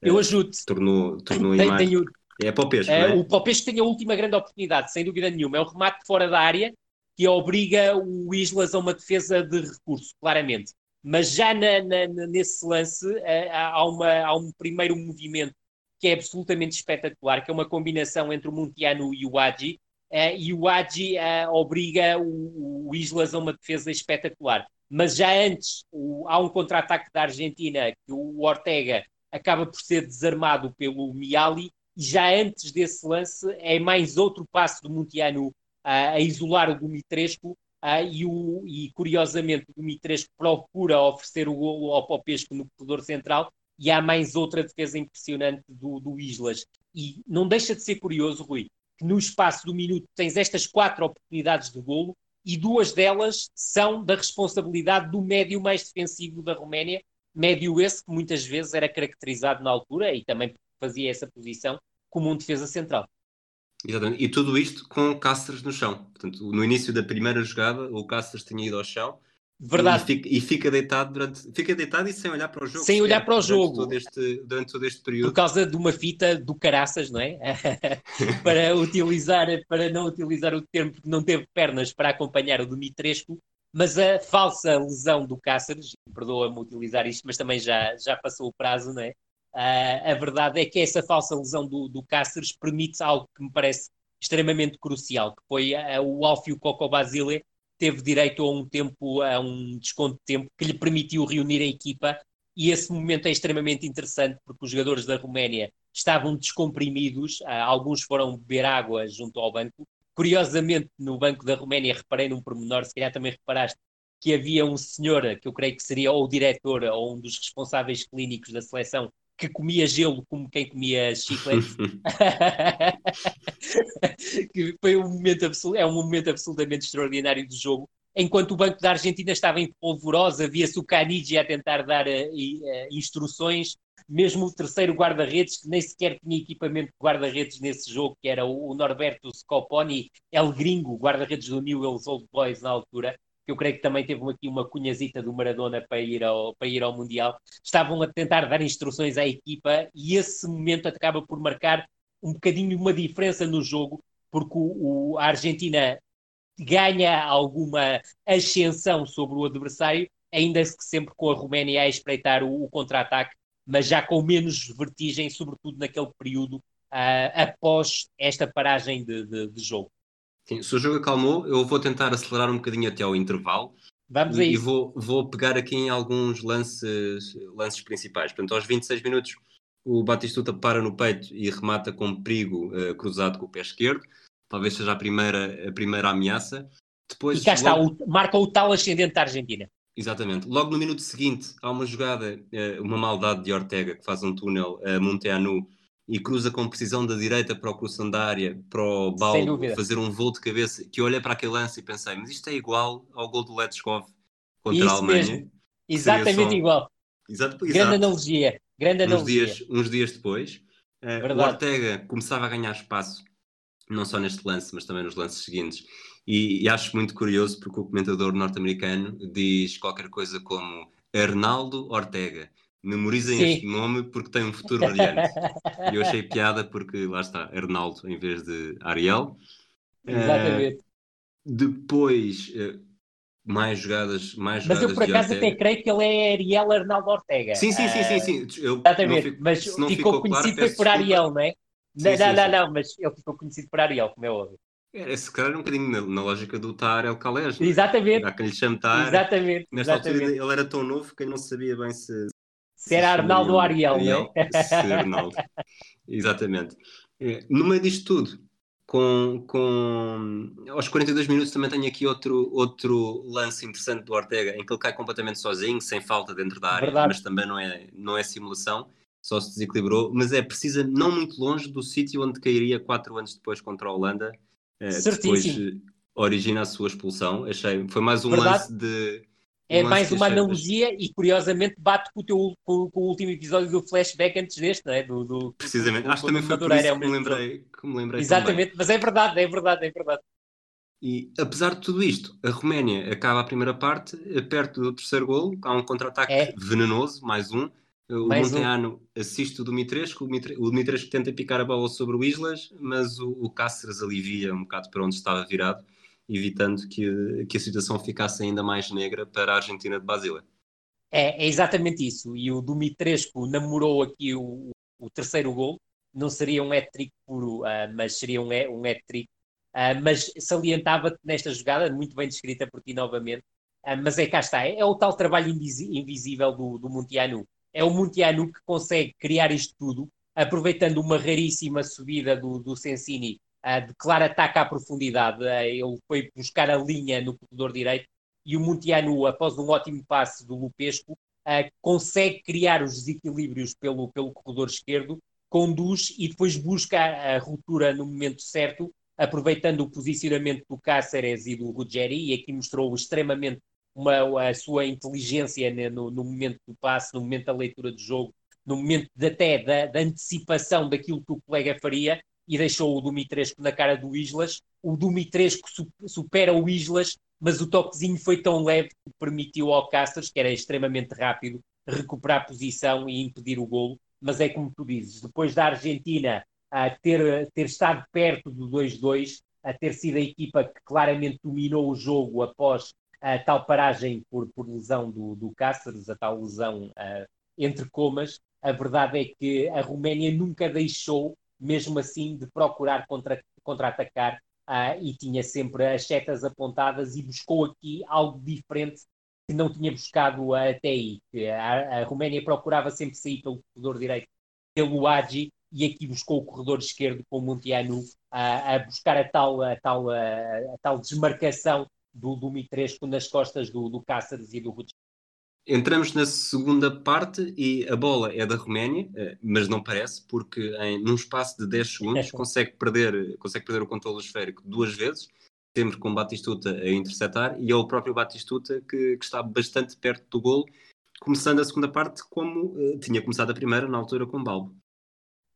S2: eu uh, ajudo.
S1: tornou, tornou tem, imagem. Tenho, é Popesco, é,
S2: é? O Popesco tem a última grande oportunidade, sem dúvida nenhuma. É o remate fora da área que obriga o Islas a uma defesa de recurso, claramente. Mas já na, na, nesse lance uh, há, uma, há um primeiro movimento que é absolutamente espetacular, que é uma combinação entre o Montiano e o Agi, uh, e o Agi uh, obriga o, o, Islas a uma defesa espetacular. Mas já antes o, há um contra-ataque da Argentina que o Ortega acaba por ser desarmado pelo Miali, e já antes desse lance é mais outro passo do Montiano a isolar o Dumitrescu, e, o, e, curiosamente o Dumitrescu procura oferecer o golo ao Popesco no corredor central e há mais outra defesa impressionante do, do Islas. E não deixa de ser curioso, Rui, que no espaço do minuto tens estas quatro oportunidades de golo e duas delas são da responsabilidade do médio mais defensivo da Roménia, médio esse que muitas vezes era caracterizado na altura e também fazia essa posição como um defesa central.
S1: Exatamente. E tudo isto com Cáceres no chão. Portanto, no início da primeira jogada, o Cáceres tinha ido ao chão
S2: Verdade.
S1: E fica, e fica, deitado durante. Fica deitado e sem olhar para o jogo.
S2: Sem olhar para o jogo.
S1: Todo este, durante todo este período.
S2: Por causa de uma fita do caraças, não é? para utilizar, para não utilizar o termo porque não teve pernas para acompanhar o Dumitrescu, mas a falsa lesão do Cáceres, perdoa-me utilizar isto, mas também já, já passou o prazo, não é? Uh, a verdade é que essa falsa lesão do, do Cáceres permite algo que me parece extremamente crucial, que foi uh, o Alfio Coco Basile teve direito a um tempo, a um desconto de tempo que lhe permitiu reunir a equipa e esse momento é extremamente interessante porque os jogadores da Roménia estavam descomprimidos, ah, alguns foram beber água junto ao banco. Curiosamente, no banco da Roménia reparei num pormenor, se calhar também reparaste, que havia um senhor, que eu creio que seria ou o diretor ou um dos responsáveis clínicos da seleção, que comia gelo como quem comia chiclete. que foi um momento é um momento absolutamente extraordinário do jogo. Enquanto o Banco da Argentina estava em polvorosa, via-se o Canigi a tentar dar uh, uh, instruções, mesmo o terceiro guarda-redes, que nem sequer tinha equipamento de guarda-redes nesse jogo, que era o, o Norberto Scoponi, El Gringo, guarda-redes do Newell's Old Boys na altura, que eu creio que também teve aqui uma cunhazita do Maradona para ir, ao, para ir ao Mundial, estavam a tentar dar instruções à equipa e esse momento acaba por marcar um bocadinho uma diferença no jogo, porque o, o, a Argentina ganha alguma ascensão sobre o adversário, ainda que sempre com a Roménia a espreitar o, o contra-ataque, mas já com menos vertigem, sobretudo naquele período uh, após esta paragem de, de, de jogo.
S1: Sim, se o jogo acalmou, eu vou tentar acelerar um bocadinho até ao intervalo.
S2: Vamos
S1: e,
S2: a isso.
S1: E vou, vou pegar aqui em alguns lances, lances principais. Portanto, aos 26 minutos, o Batistuta para no peito e remata com perigo uh, cruzado com o pé esquerdo. Talvez seja a primeira, a primeira ameaça.
S2: Depois, e cá está, o, marca o tal ascendente da Argentina.
S1: Exatamente. Logo no minuto seguinte, há uma jogada, uh, uma maldade de Ortega, que faz um túnel a Monteanu e cruza com precisão da direita para o cruzão da área, para o Baldo fazer um voo de cabeça, que eu olhei para aquele lance e pensei, mas isto é igual ao gol do Letchkov contra Isso a Alemanha. Mesmo.
S2: Exatamente só... igual.
S1: Exato,
S2: Grande exato. analogia. Grande
S1: uns Dias, uns dias depois, uh, o Ortega começava a ganhar espaço, não só neste lance, mas também nos lances seguintes. E, e acho muito curioso porque o comentador norte-americano diz qualquer coisa como Arnaldo Ortega Memorizem Sim. este nome porque tem um futuro brilhante. e eu achei piada porque lá está, Arnaldo em vez de Ariel.
S2: Exatamente. Uh,
S1: depois, uh, mais jogadas, mais
S2: Mas
S1: jogadas
S2: eu por acaso até creio que ele é Ariel Arnaldo Ortega.
S1: Sim, sim, sim, sim. sim.
S2: Eu, Exatamente, fico, mas ficou, ficou conhecido claro, por Ariel, não é? Sim, não, sim, não, não, não, mas ele ficou conhecido por Ariel, como é óbvio.
S1: É, se calhar um bocadinho na, na lógica do Tar El Khalej.
S2: Exatamente.
S1: Há quem lhe chame Tar.
S2: Exatamente.
S1: Nesta
S2: exatamente.
S1: altura ele era tão novo que eu não sabia bem se,
S2: se era Arnaldo ou Ariel, Ariel, não
S1: é? Se Arnaldo. Exatamente. É, no meio disto tudo, com, com aos 42 minutos também tenho aqui outro, outro lance interessante do Ortega, em que ele cai completamente sozinho, sem falta dentro da área, Verdade. mas também não é, não é simulação, só se desequilibrou, mas é precisa não muito longe do sítio onde cairia quatro anos depois contra a Holanda, eh, depois origina a sua expulsão. Achei, foi mais um Verdade. lance de
S2: é mais uma analogia e curiosamente bate com o, teu, com, com, o último episódio do flashback antes deste, não é? Do, do
S1: Precisamente, do, acho que também foi por isso é que, me lembrei, que me lembrei
S2: Exatamente, também. mas é verdade, é verdade, é verdade.
S1: E apesar de tudo isto, a Roménia acaba a primeira parte perto do terceiro golo, há um contra-ataque é. venenoso, mais um. O mais Monteano um. assiste o Dumitrescu, o Dumitrescu tenta picar a bola sobre o Islas, mas o, o Cáceres alivia um bocado para onde estava virado evitando que, que a situação ficasse ainda mais negra para a Argentina de Basília.
S2: É, é exatamente isso. E o Dumitrescu namorou aqui o, o terceiro gol. Não seria um hat-trick puro, uh, mas seria um, um hat-trick. Uh, mas salientava nesta jogada, muito bem descrita por ti novamente, uh, mas é cá está, é, é o tal trabalho invisível do, do Montiano. É o Montiano que consegue criar isto tudo, aproveitando uma raríssima subida do, do Sensini uh, de claro ataque à profundidade. Ele foi buscar a linha no corredor direito e o Montiano, após um ótimo passe do Lupesco, consegue criar os desequilíbrios pelo, pelo corredor esquerdo, conduz e depois busca a ruptura no momento certo, aproveitando o posicionamento do Cáceres e do Ruggeri, e aqui mostrou extremamente uma, a sua inteligência né, no, no, momento do passe, no momento da leitura do jogo, no momento de, até da, da, antecipação daquilo que o colega faria, e deixou o Dumitrescu na cara do Islas. O Dumitrescu supera o Islas, mas o toquezinho foi tão leve que permitiu ao Cáceres, que era extremamente rápido, recuperar posição e impedir o golo. Mas é como tu dizes, depois da Argentina a ter, ter estado perto do 2-2, a ter sido a equipa que claramente dominou o jogo após a tal paragem por, por lesão do, do Cáceres, a tal lesão uh, entre comas, a verdade é que a Roménia nunca deixou mesmo assim de procurar contra-atacar contra uh, e tinha sempre as setas apontadas e buscou aqui algo diferente que não tinha buscado até aí. A, a Roménia procurava sempre sair pelo corredor direito pelo Agi e aqui buscou o corredor esquerdo com o Montiano a, a buscar a tal, a tal, a, tal desmarcação do, do Mitresco nas costas do, do Cáceres e do Rutsch.
S1: Entramos na segunda parte e a bola é da Roménia, eh, mas não parece, porque em, num espaço de 10 segundos consegue perder, consegue perder o controle esférico duas vezes, sempre com Batistuta a interceptar, e é o próprio Batistuta que, que está bastante perto do golo, começando a segunda parte como uh, tinha começado a primeira, na altura com Balbo.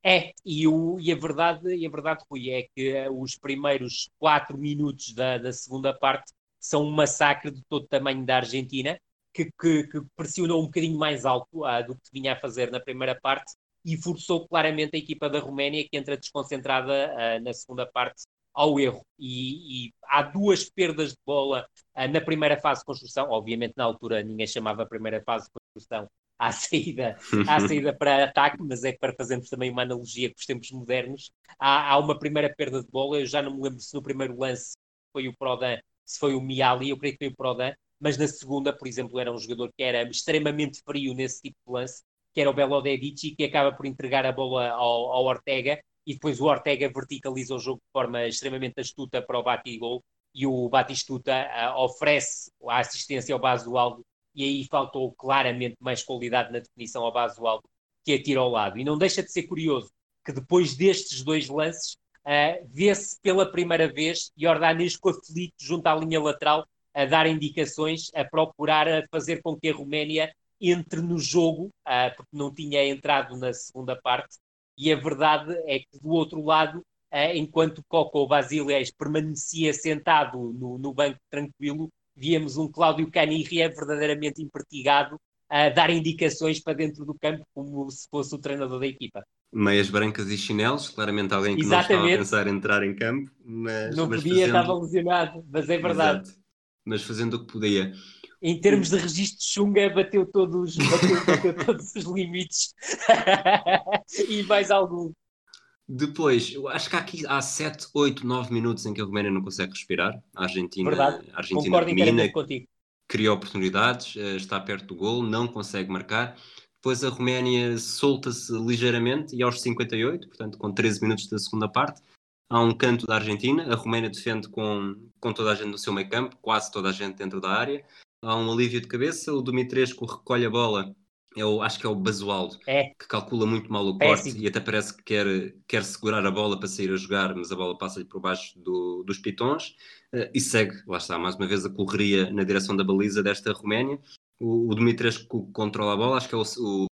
S2: É, e, o, e, a verdade, e a verdade, Rui, é que uh, os primeiros quatro minutos da, da segunda parte são um massacre de todo o tamanho da Argentina, que, que, que pressionou um bocadinho mais alto uh, do que vinha a fazer na primeira parte e forçou claramente a equipa da Roménia, que entra desconcentrada uh, na segunda parte, ao erro. E, e há duas perdas de bola uh, na primeira fase de construção. Obviamente, na altura, ninguém chamava a primeira fase de construção à saída, à saída para ataque, mas é para fazermos também uma analogia com os tempos modernos. Há, há uma primeira perda de bola, eu já não me lembro se no primeiro lance foi o Prodan, se foi o Miali, eu creio que foi o Prodan, mas na segunda, por exemplo, era um jogador que era extremamente frio nesse tipo de lance, que era o Belo Dedici, que acaba por entregar a bola ao, ao, Ortega, e depois o Ortega verticaliza o jogo de forma extremamente astuta para o Batigol, e o Batistuta uh, oferece a assistência ao Basualdo, e aí faltou claramente mais qualidade na definição ao Basualdo, que atira ao lado. E não deixa de ser curioso que depois destes dois lances, uh, vê-se pela primeira vez Jordanesco aflito junto à linha lateral, a dar indicações, a procurar a fazer com que a Roménia entre no jogo, uh, porque não tinha entrado na segunda parte, e a verdade é que do outro lado, uh, enquanto Coco Basileis permanecia sentado no, no, banco tranquilo, víamos um Cláudio Canirria verdadeiramente impertigado a dar indicações para dentro do campo como se fosse o treinador da equipa.
S1: Meias brancas e chinelos, claramente alguém que Exatamente. não estava a pensar em entrar em campo, mas...
S2: Não
S1: mas
S2: podia, fazendo... estava lesionado, mas é verdade.
S1: Exato mas fazendo o que podia.
S2: Em termos de registro de Xunga, bateu todos, bateu, bateu todos os limites e mais algum.
S1: Depois, eu acho que há aqui há 7, 8, 9 minutos em que a Roménia não consegue respirar. A Argentina, Verdade. A Argentina domina, cria oportunidades, eh, está perto do gol, não consegue marcar. Depois a Roménia solta-se ligeiramente e aos 58, portanto com 13 minutos da segunda parte, há um canto da Argentina, a Roménia defende com, com toda a gente no seu meio campo, quase toda a gente dentro da área. Há um alívio de cabeça, o Dumitrescu recolhe a bola, é o, acho que é o Basualdo,
S2: é.
S1: que calcula muito mal o Péssimo. corte e até parece que quer, quer segurar a bola para sair a jogar, mas a bola passa-lhe por baixo do, dos pitons uh, e segue, lá está, mais uma vez a correria na direção da baliza desta Roménia. O, o Dumitrescu controla a bola, acho que é o, o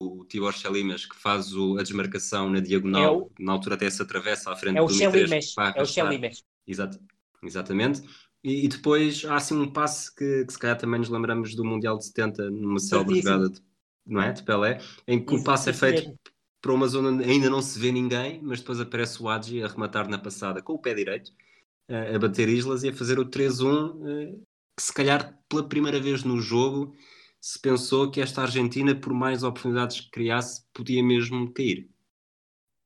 S1: o Tibor Chalimas que faz o, a desmarcação na diagonal, é o, na altura até se atravessa à frente
S2: é do Chalimas, é o Chalimas.
S1: Exato, exatamente. E, e, depois há assim um passe que, que, se calhar também nos lembramos do Mundial de 70, numa célebre jogada de, não é, de Pelé, em que o passe é feito para uma zona onde ainda não se vê ninguém, mas depois aparece o Adji a rematar na passada com o pé direito, a, a bater islas e a fazer o 3-1, eh, que se calhar pela primeira vez no jogo se pensou que esta Argentina, por mais oportunidades que criasse, podia mesmo cair.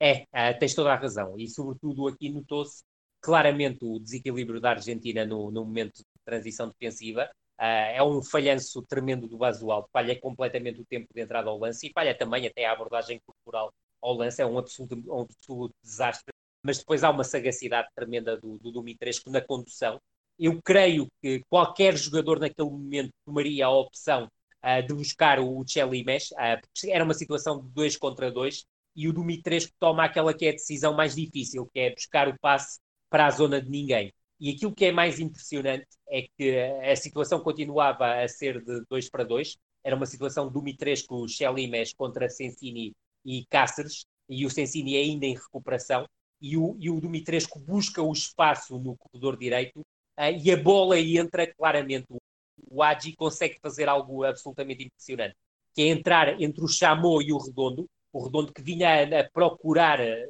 S2: É, uh, tens toda a razão. E, sobretudo, aqui notou-se claramente o desequilíbrio da Argentina no, no momento de transição defensiva. Uh, é um falhanço tremendo do Basual, falha completamente o tempo de entrada ao lance e falha também até a abordagem corporal ao lance. É um absoluto, um absoluto desastre. Mas depois há uma sagacidade tremenda do, do Dumitrescu na condução. Eu creio que qualquer jogador naquele momento tomaria a opção uh, de buscar o Chelimes, uh, porque era uma situação de dois contra dois, e o Dumitrescu toma aquela que é a decisão mais difícil, que é buscar o passe para a zona de ninguém. E aquilo que é mais impressionante é que a situação continuava a ser de dois para dois. Era uma situação Dumitrescu, Chelimes contra Sensini e Cáceres, e o Sensini ainda em recuperação. E o, e o Dumitrescu busca o espaço no corredor direito e a bola entra claramente o Agi consegue fazer algo absolutamente impressionante, que é entrar entre o Chamou e o Redondo, o Redondo que vinha a, a procurar eh,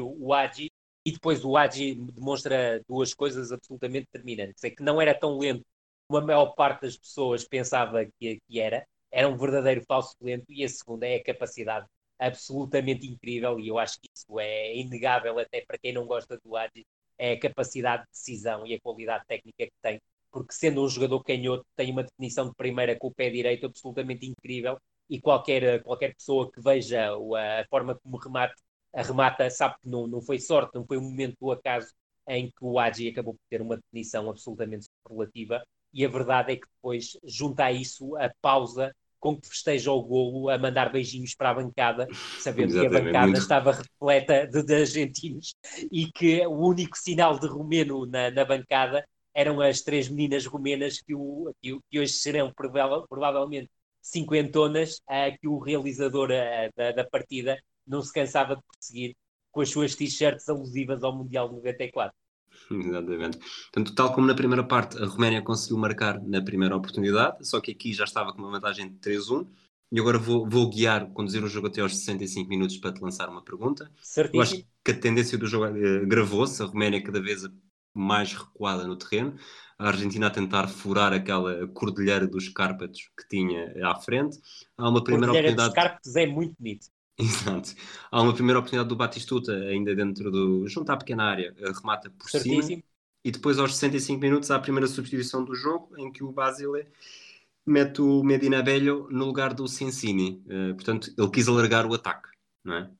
S2: o Agi, e depois o Agi demonstra duas coisas absolutamente determinantes. É que não era tão lento como a maior parte das pessoas pensava que, que era, era um verdadeiro falso lento, e a segunda é a capacidade absolutamente incrível, e eu acho que isso é inegável até para quem não gosta do Agi, é a capacidade de decisão e a qualidade técnica que tem porque sendo um jogador canhoto tem uma definição de primeira com o pé direito absolutamente incrível e qualquer, qualquer pessoa que veja a forma como remate, remata sabe que não, não foi sorte, não foi um momento do acaso em que o Agi acabou por ter uma definição absolutamente superlativa. E a verdade é que depois junta a isso a pausa com que festeja o golo a mandar beijinhos para a bancada, sabendo que a bancada muito... estava repleta de, de, argentinos e que o único sinal de romeno na, na bancada eram as três meninas romenas que, o, que, que hoje serão provavelmente cinquentonas, uh, que o realizador uh, da, da, partida não se cansava de perseguir com as suas t-shirts alusivas ao Mundial 94.
S1: Exatamente. Portanto, tal como na primeira parte, a Roménia conseguiu marcar na primeira oportunidade, só que aqui já estava com uma vantagem de 3-1. E agora vou, vou guiar, conduzir o jogo até aos 65 minutos para te lançar uma pergunta.
S2: Certíssimo.
S1: Eu acho que a tendência do jogo uh, gravou-se, a Roménia cada vez mais recuada no terreno, a Argentina a tentar furar aquela cordilheira dos Cárpatos que tinha à frente. Há uma primeira
S2: cordilheira
S1: oportunidade.
S2: dos Cárpatos é muito bonito.
S1: Exato. Há uma primeira oportunidade do Batistuta, ainda dentro do. junto à pequena área, remata por Certíssimo. cima. E depois, aos 65 minutos, há a primeira substituição do jogo, em que o Basile mete o Medina Bello no lugar do Sensini. Uh, portanto, ele quis alargar o ataque, não é?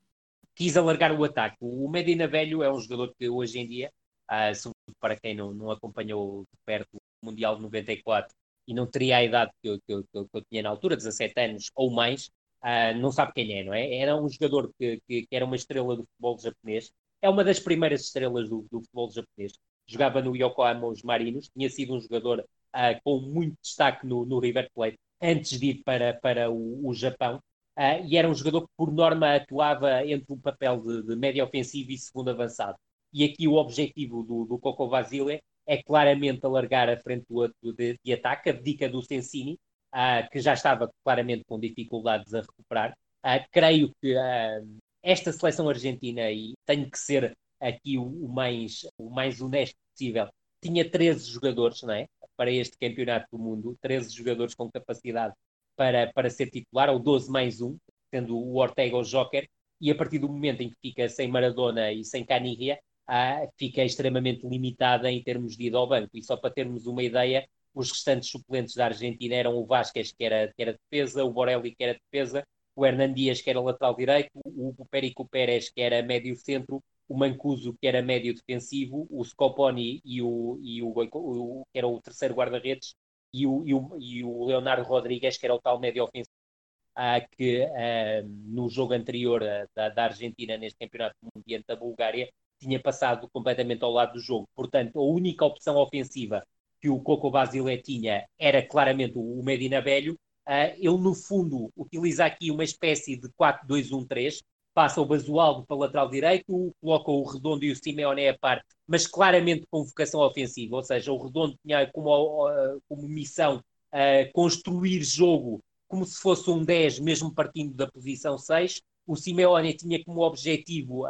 S2: Quis alargar o ataque. O Medina Bello é um jogador que hoje em dia, uh, para quem não, não acompanhou de perto o Mundial de 94 e não teria a idade que eu, que eu, que eu tinha na altura, 17 anos ou mais, uh, não sabe quem é, não é? Era um jogador que, que, que, era uma estrela do futebol japonês, é uma das primeiras estrelas do, do futebol japonês. Jogava no Yokohama os Marinos, tinha sido um jogador uh, com muito destaque no, no, River Plate antes de ir para, para o, o Japão. Uh, e era um jogador que, por norma, atuava entre o papel de, de médio ofensivo e segundo avançado. E aqui o objetivo do, do Coco Vasile é claramente alargar a frente do, de, de ataque, a dica do Sensini, uh, que já estava claramente com dificuldades a recuperar. Uh, creio que uh, esta seleção argentina, e tenho que ser aqui o, o, mais, o mais honesto possível, tinha 13 jogadores não é? para este campeonato do mundo, 13 jogadores com capacidade para, para ser titular, ou 12 mais um, sendo o Ortega o Joker, e a partir do momento em que fica sem Maradona e sem Caniglia, fica extremamente limitada em termos de ida ao banco. E só para termos uma ideia, os restantes suplentes da Argentina eram o Vasquez, que era, que era defesa, o Borelli, que era defesa, o Hernan Dias, que era lateral direito, o, o Perico Pérez, que era médio centro, o Mancuso, que era médio defensivo, o Scoponi e o, e o, o que era o terceiro guarda-redes, e o, e, o, e o Leonardo Rodrigues, que era o tal médio ofensivo, ah, que ah, no jogo anterior ah, da, da, Argentina, neste campeonato mundial da Bulgária, tinha passado completamente ao lado do jogo. Portanto, a única opção ofensiva que o Coco Basile tinha era claramente o Medina Velho. Uh, ele, no fundo, utiliza aqui uma espécie de 4-2-1-3, passa o Basualdo para o lateral direito, coloca o Redondo e o Simeone à parte, mas claramente com vocação ofensiva, ou seja, o Redondo tinha como, uh, como missão uh, construir jogo como se fosse um 10, mesmo partindo da posição 6. O Simeone tinha como objetivo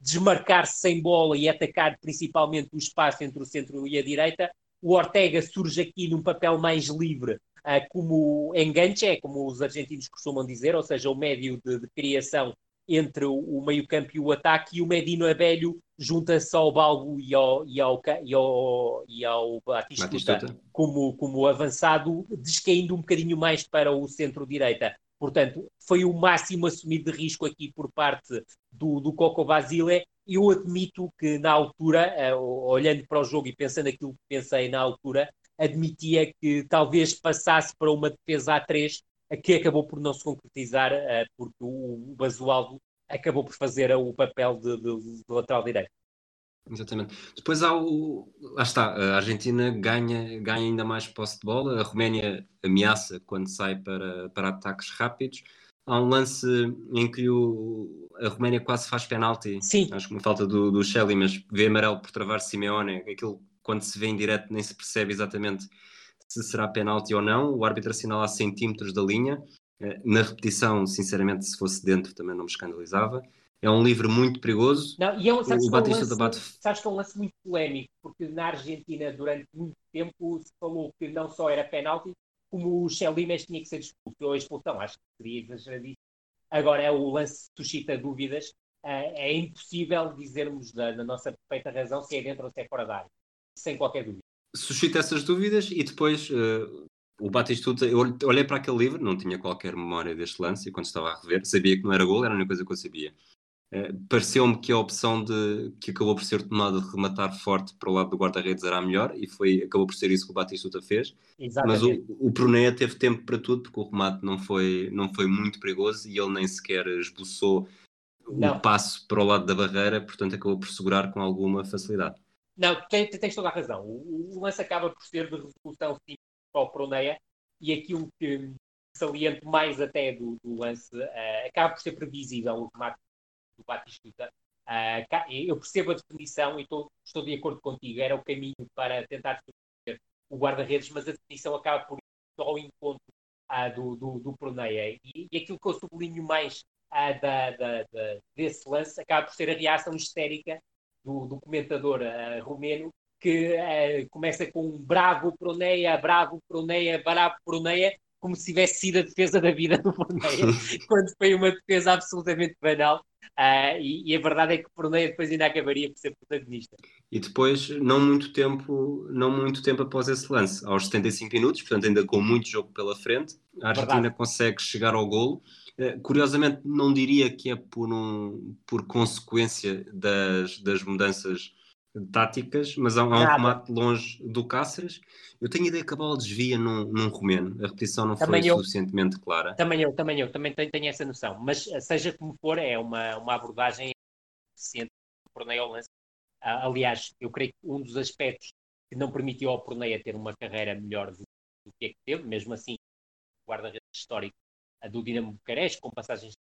S2: desmarcar-se sem bola e atacar principalmente o espaço entre o centro e a direita, o Ortega surge aqui num papel mais livre, uh, como enganche, é como os argentinos costumam dizer, ou seja, o médio de, de criação entre o, meio-campo e o ataque, e o Medino Abelho junta-se ao Balbo e ao, e ao, e ao, e ao Batistuta, como, como avançado, descaindo um bocadinho mais para o centro-direita. Portanto, foi o máximo assumido de risco aqui por parte do, do Coco Basile eu admito que na altura, uh, olhando para o jogo e pensando aquilo que pensei na altura, admitia que talvez passasse para uma defesa a 3, que acabou por não se concretizar, uh, porque o, o Basualdo acabou por fazer o papel de, de, de, lateral direito.
S1: Exatamente. Depois há o. Lá está, a Argentina ganha, ganha ainda mais posse de bola, a Roménia ameaça quando sai para, para ataques rápidos há um lance em que o, a Roménia quase faz penalti.
S2: Sim.
S1: Acho que uma falta do, do Shelley, mas vê amarelo por travar Simeone. Aquilo, quando se vê em direto, nem se percebe exatamente se será penalti ou não. O árbitro assinala a centímetros da linha. Eh, na repetição, sinceramente, se fosse dentro também não me escandalizava. É um livro muito perigoso.
S2: Não, e é um, sabes o, Batista é um lance, Sabes que é um lance muito polémico, porque na Argentina, durante muito tempo, se falou que não só era penalti, como o Chelimes tinha que ser expulso ou expulsão, acho que seria exageradíssimo. Agora é o lance suscita dúvidas. É, é impossível dizermos da, da, nossa perfeita razão se é dentro ou se é fora da área, sem qualquer dúvida.
S1: Suscita essas dúvidas e depois uh, o Batistuta, eu olhei para aquele livro, não tinha qualquer memória deste lance e quando estava a rever, sabia que não era gol, era a única coisa que eu sabia. Uh, Pareceu-me que a opção de, que acabou por ser tomada de rematar forte para o lado do guarda-redes era a melhor e foi, acabou por ser isso que o Batistuta fez. Exatamente. Mas o, o Pruneia teve tempo para tudo porque o remate não foi, não foi muito perigoso e ele nem sequer esboçou não. o passo para o lado da barreira, portanto acabou por segurar com alguma facilidade.
S2: Não, tens, tens toda a razão. O, o, lance acaba por ser de resolução simples para o Proneia e aquilo que saliento mais até do, do lance uh, acaba por ser previsível o remate do Batistuta. Uh, eu percebo a definição e estou, estou de acordo contigo, era o caminho para tentar o guarda-redes, mas a definição acaba por ir ao encontro uh, do, do, do Proneia. E, e, aquilo que eu sublinho mais uh, da, da, da, desse lance acaba por ser a reação histérica do, do comentador uh, romeno, que começa com um bravo Proneia, bravo Proneia, bravo Proneia, como se tivesse sido a defesa da vida do Proneia, quando foi uma defesa absolutamente banal. Uh, e, e, a verdade é que o Proneia depois ainda acabaria por ser protagonista.
S1: E depois, não muito tempo, não muito tempo após esse lance, aos 75 minutos, portanto ainda com muito jogo pela frente, a Argentina verdade. consegue chegar ao golo eh, curiosamente, não diria que é por, um, por consequência das, das mudanças táticas, mas há, um remate longe do Cáceres. Eu tenho a ideia que a bola desvia num, num romeno, a repetição não também foi eu, suficientemente clara.
S2: Também eu, também eu, também tenho, tenho, essa noção, mas eh, seja como for, é uma, uma abordagem eficiente do Porneio ao lance. Uh, aliás, eu creio que um dos aspectos que não permitiu ao Porneia ter uma carreira melhor do, do que é que teve, mesmo assim, guarda-redes histórico do Dinamo Bucareste, com passagens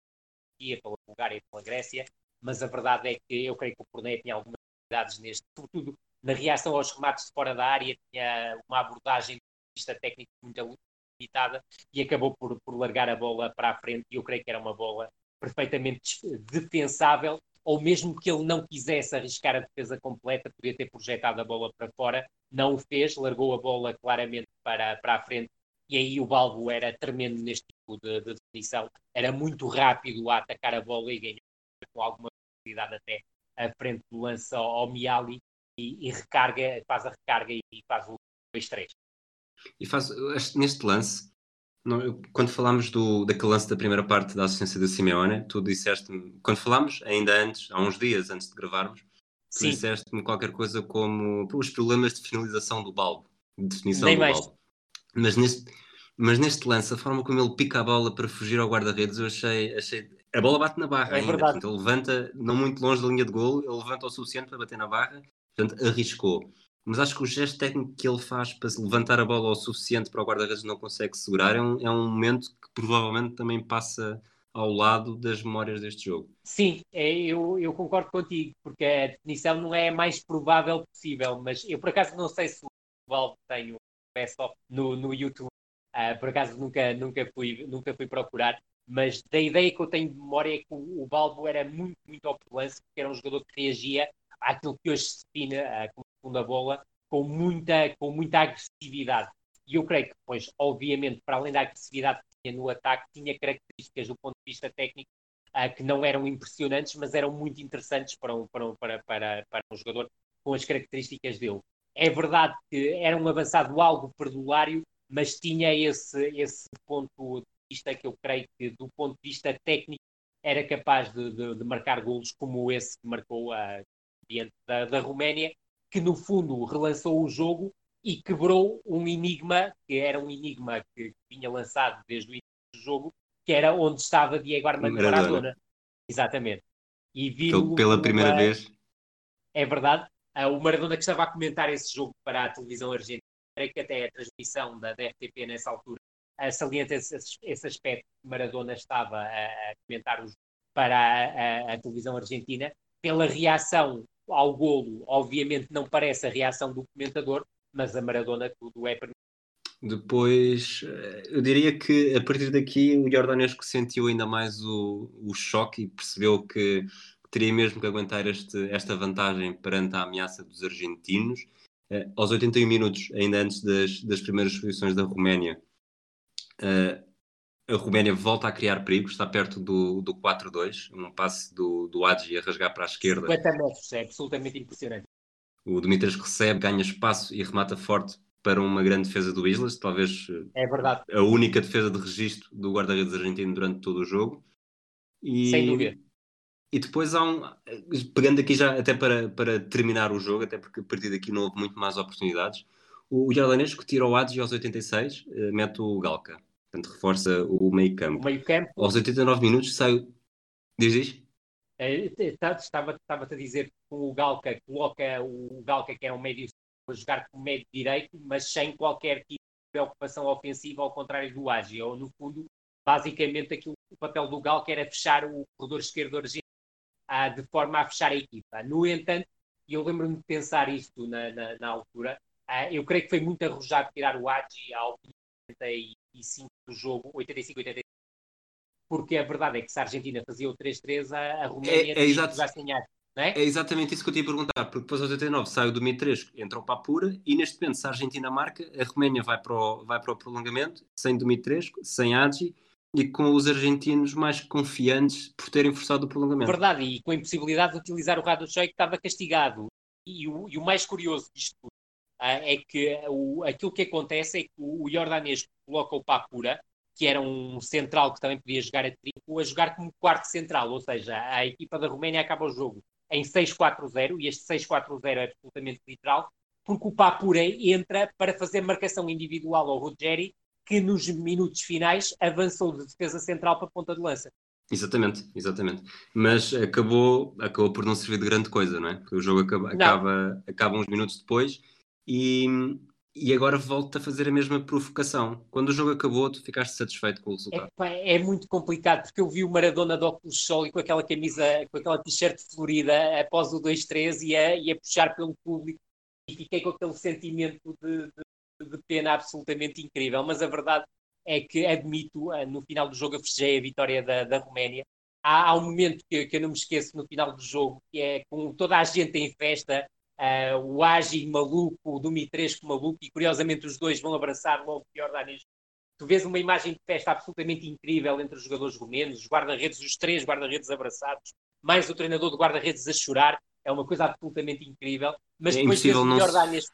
S2: pela Bulgária e pela Grécia, mas a verdade é que eu creio que o Porneia tinha algumas dificuldades neste, sobretudo na reação aos remates de fora da área, tinha uma abordagem vista técnica muito limitada e acabou por, por largar a bola para a frente e eu creio que era uma bola perfeitamente defensável ou mesmo que ele não quisesse arriscar a defesa completa, podia ter projetado a bola para fora, não o fez, largou a bola claramente para, para a frente e aí o Balbo era tremendo neste tipo de, de definição, era muito rápido a atacar a bola e ganhou com alguma facilidade até à frente do lance ao, ao Miali e, e, recarga, faz a recarga e, e faz o 2-3.
S1: E faz, neste lance, não, quando falámos do, daquele lance da primeira parte da assistência do Simeone, tu disseste-me, quando falámos, ainda antes, há uns dias antes de gravarmos, tu disseste-me qualquer coisa como os problemas de finalização do balbo, de definição Nem do mais. balbo. Mas neste, mas neste lance, a forma como ele pica a bola para fugir ao guarda-redes, eu achei, achei. A bola bate na barra é ainda. Verdade. Portanto, ele levanta, não muito longe da linha de gol, ele levanta o suficiente para bater na barra, portanto, arriscou. Mas acho que o gesto técnico que ele faz para levantar a bola o suficiente para o guarda-redes não consegue segurar é um, é um momento que provavelmente também passa ao lado das memórias deste jogo.
S2: Sim, é, eu, eu concordo contigo, porque a definição não é a mais provável possível, mas eu por acaso não sei se o Valve tem o best-of no, no YouTube. Uh, por acaso nunca, nunca, fui, nunca fui procurar, mas da ideia que eu tenho de memória é que o, o Balbo era muito, muito opulência, porque era um jogador que reagia àquilo que hoje se define uh, como segunda bola, com muita, com muita agressividade. E eu creio que, pois, obviamente, para além da agressividade que tinha no ataque, tinha características do ponto de vista técnico uh, que não eram impressionantes, mas eram muito interessantes para um, para um, para, para, para um jogador com as características dele. É verdade que era um avançado algo perdulário, mas tinha esse, esse ponto de vista que eu creio que, do ponto de vista técnico, era capaz de, de, de marcar golos como esse que marcou uh, diante da, da Roménia, que no fundo relançou o jogo e quebrou um enigma, que era um enigma que, que vinha lançado desde o início do jogo, que era onde estava Diego Armando Maradona. Exatamente.
S1: E viu pela primeira uma... vez.
S2: É verdade. Uh, o Maradona que estava a comentar esse jogo para a televisão argentina, creio que até a transmissão da, da RTP nessa altura uh, salienta esse, esse aspecto que Maradona estava a, a comentar o jogo para a, a, a, televisão argentina. Pela reação ao golo, obviamente não parece a reação do comentador, mas a Maradona tudo é permitido.
S1: Depois, eh, eu diria que a partir daqui o Jordanesco sentiu ainda mais o, o choque e percebeu que teria mesmo que aguentar este, esta vantagem perante a ameaça dos argentinos. Uh, aos 81 minutos, ainda antes das, das primeiras posições da Roménia, uh, a Roménia volta a criar perigo, está perto do, do 4-2, um passe do, do Adji a rasgar para a esquerda.
S2: 50 metros, é absolutamente impressionante.
S1: O Dimitras recebe, ganha espaço e remata forte para uma grande defesa do Islas, talvez
S2: é verdade.
S1: a única defesa de registro do guarda-redes argentino durante todo o jogo.
S2: E, Sem dúvida
S1: E depois há um. Pegando aqui já até para, para terminar o jogo, até porque a partir daqui não houve muito mais oportunidades. O, o Jordanesco tira o Adzi aos 86, uh, mete o Galca. Portanto, reforça o meio campo.
S2: O meio campo.
S1: Aos 89 minutos sai. Diz, diz?
S2: É, estava, estava a dizer que o Galca coloca o Galca, que é um médio, a jogar como médio direito, mas sem qualquer tipo de preocupação ofensiva, ao contrário do. Ou, no fundo, basicamente, aquilo, o papel do Galca era fechar o corredor esquerdo argentino ah, de forma a fechar a equipa. No entanto, e eu lembro-me de pensar isto na, na, na altura, ah, eu creio que foi muito arrojado tirar o Agi ao 85 do jogo, 85, 86, porque a verdade é que se a Argentina fazia o 3-3, a, a Roménia
S1: é, é, exato.
S2: É?
S1: é? exatamente isso que eu te ia perguntar, porque depois aos 89 sai o Dumitrescu, entrou para a pura, e neste momento, se a Argentina marca, a Roménia vai para o, vai para o prolongamento, sem Dumitrescu, sem Agi, e com os argentinos mais confiantes por terem forçado o prolongamento.
S2: Verdade, e com a impossibilidade de utilizar o Raducei que estava castigado. E o, e o mais curioso disto tudo uh, é que o, aquilo que acontece é que o, o Jordanesco coloca o Papura, que era um central que também podia jogar a triplo, a jogar como quarto central, ou seja, a equipa da Roménia acaba o jogo em 6-4-0, e este 6-4-0 é absolutamente literal, porque o Papura entra para fazer marcação individual ao Ruggeri que nos minutos finais avançou de defesa central para a ponta de lança.
S1: Exatamente, exatamente. Mas acabou, acabou por não servir de grande coisa, não é? Porque o jogo acaba, acaba, acaba uns minutos depois e, e agora volta a fazer a mesma provocação. Quando o jogo acabou, tu ficaste satisfeito com o resultado?
S2: É, é muito complicado, porque eu vi o Maradona de óculos sol e com aquela camisa, com aquela t-shirt florida após o 2-3 e a, e a puxar pelo público e fiquei com aquele sentimento de, de de pena absolutamente incrível, mas a verdade é que admito, eh, no final do jogo, eu festejei a vitória da, da Roménia. Há, há um momento que, que, eu não me esqueço no final do jogo, que é com toda a gente em festa, uh, o Agi maluco, o Dumitrescu maluco, e curiosamente os dois vão abraçar logo o Jordanes. Tu vês uma imagem de festa absolutamente incrível entre os jogadores romenos, os guarda-redes, os três guarda-redes abraçados, mais o treinador de guarda-redes a chorar, é uma coisa absolutamente incrível. Mas
S1: é
S2: depois vês o
S1: Jordanes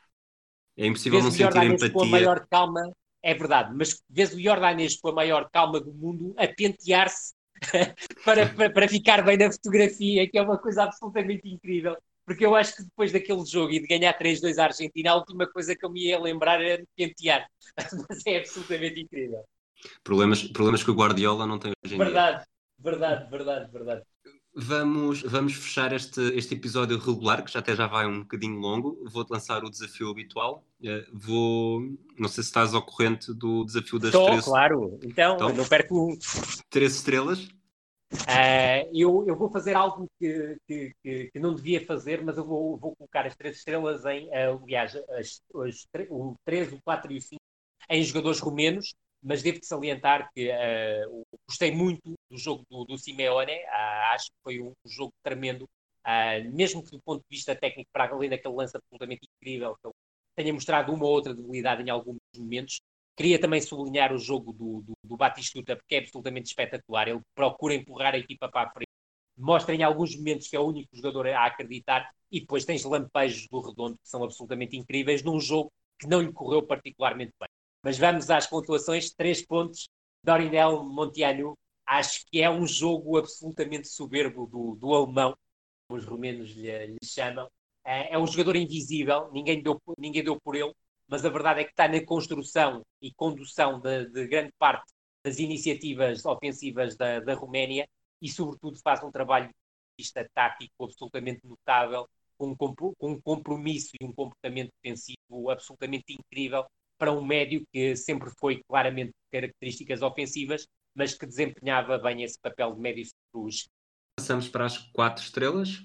S1: é impossível não sentir empatia.
S2: Com a maior calma, é verdade, mas vês o Jordanês com a maior calma do mundo a pentear-se para, para, para, ficar bem na fotografia, que é uma coisa absolutamente incrível. Porque eu acho que depois daquele jogo e de ganhar 3-2 à Argentina, a última coisa que eu me ia lembrar era de pentear. Mas é absolutamente incrível.
S1: Problemas, problemas que o Guardiola não tem hoje em
S2: verdade, dia. Verdade, verdade, verdade, verdade.
S1: Vamos, vamos fechar este, este episódio regular, que já até já vai um bocadinho longo. Vou-te lançar o desafio habitual. Uh, vou. Não sei se estás ao corrente do desafio das
S2: Estou,
S1: três.
S2: claro. Então, então não perco.
S1: Três estrelas.
S2: Uh, eu, eu vou fazer algo que, que, que, que, não devia fazer, mas eu vou, vou colocar as três estrelas em, uh, aliás, as, as, o 3, o 4 e o 5 em jogadores romenos mas devo salientar que uh, gostei muito do jogo do, do Simeone, uh, acho que foi um jogo tremendo, uh, mesmo que do ponto de vista técnico, para além daquele lance absolutamente incrível, que ele tenha mostrado uma ou outra debilidade em alguns momentos. Queria também sublinhar o jogo do, do, do Batistuta, porque é absolutamente espetacular. Ele procura empurrar a equipa para a frente, mostra em alguns momentos que é o único jogador a acreditar, e depois tens lampejos do Redondo que são absolutamente incríveis num jogo que não lhe correu particularmente bem. Mas vamos às pontuações: três pontos. Dorinel Montiano, acho que é um jogo absolutamente soberbo do, do alemão, como os romenos lhe, lhe chamam. É, é, um jogador invisível, ninguém deu, ninguém deu por ele, mas a verdade é que está na construção e condução de, de grande parte das iniciativas ofensivas da, da Roménia e, sobretudo, faz um trabalho vista tático absolutamente notável, com um compromisso e um comportamento defensivo absolutamente incrível para um médio que sempre foi claramente características ofensivas, mas que desempenhava bem esse papel de médio cruz.
S1: Passamos para as quatro estrelas.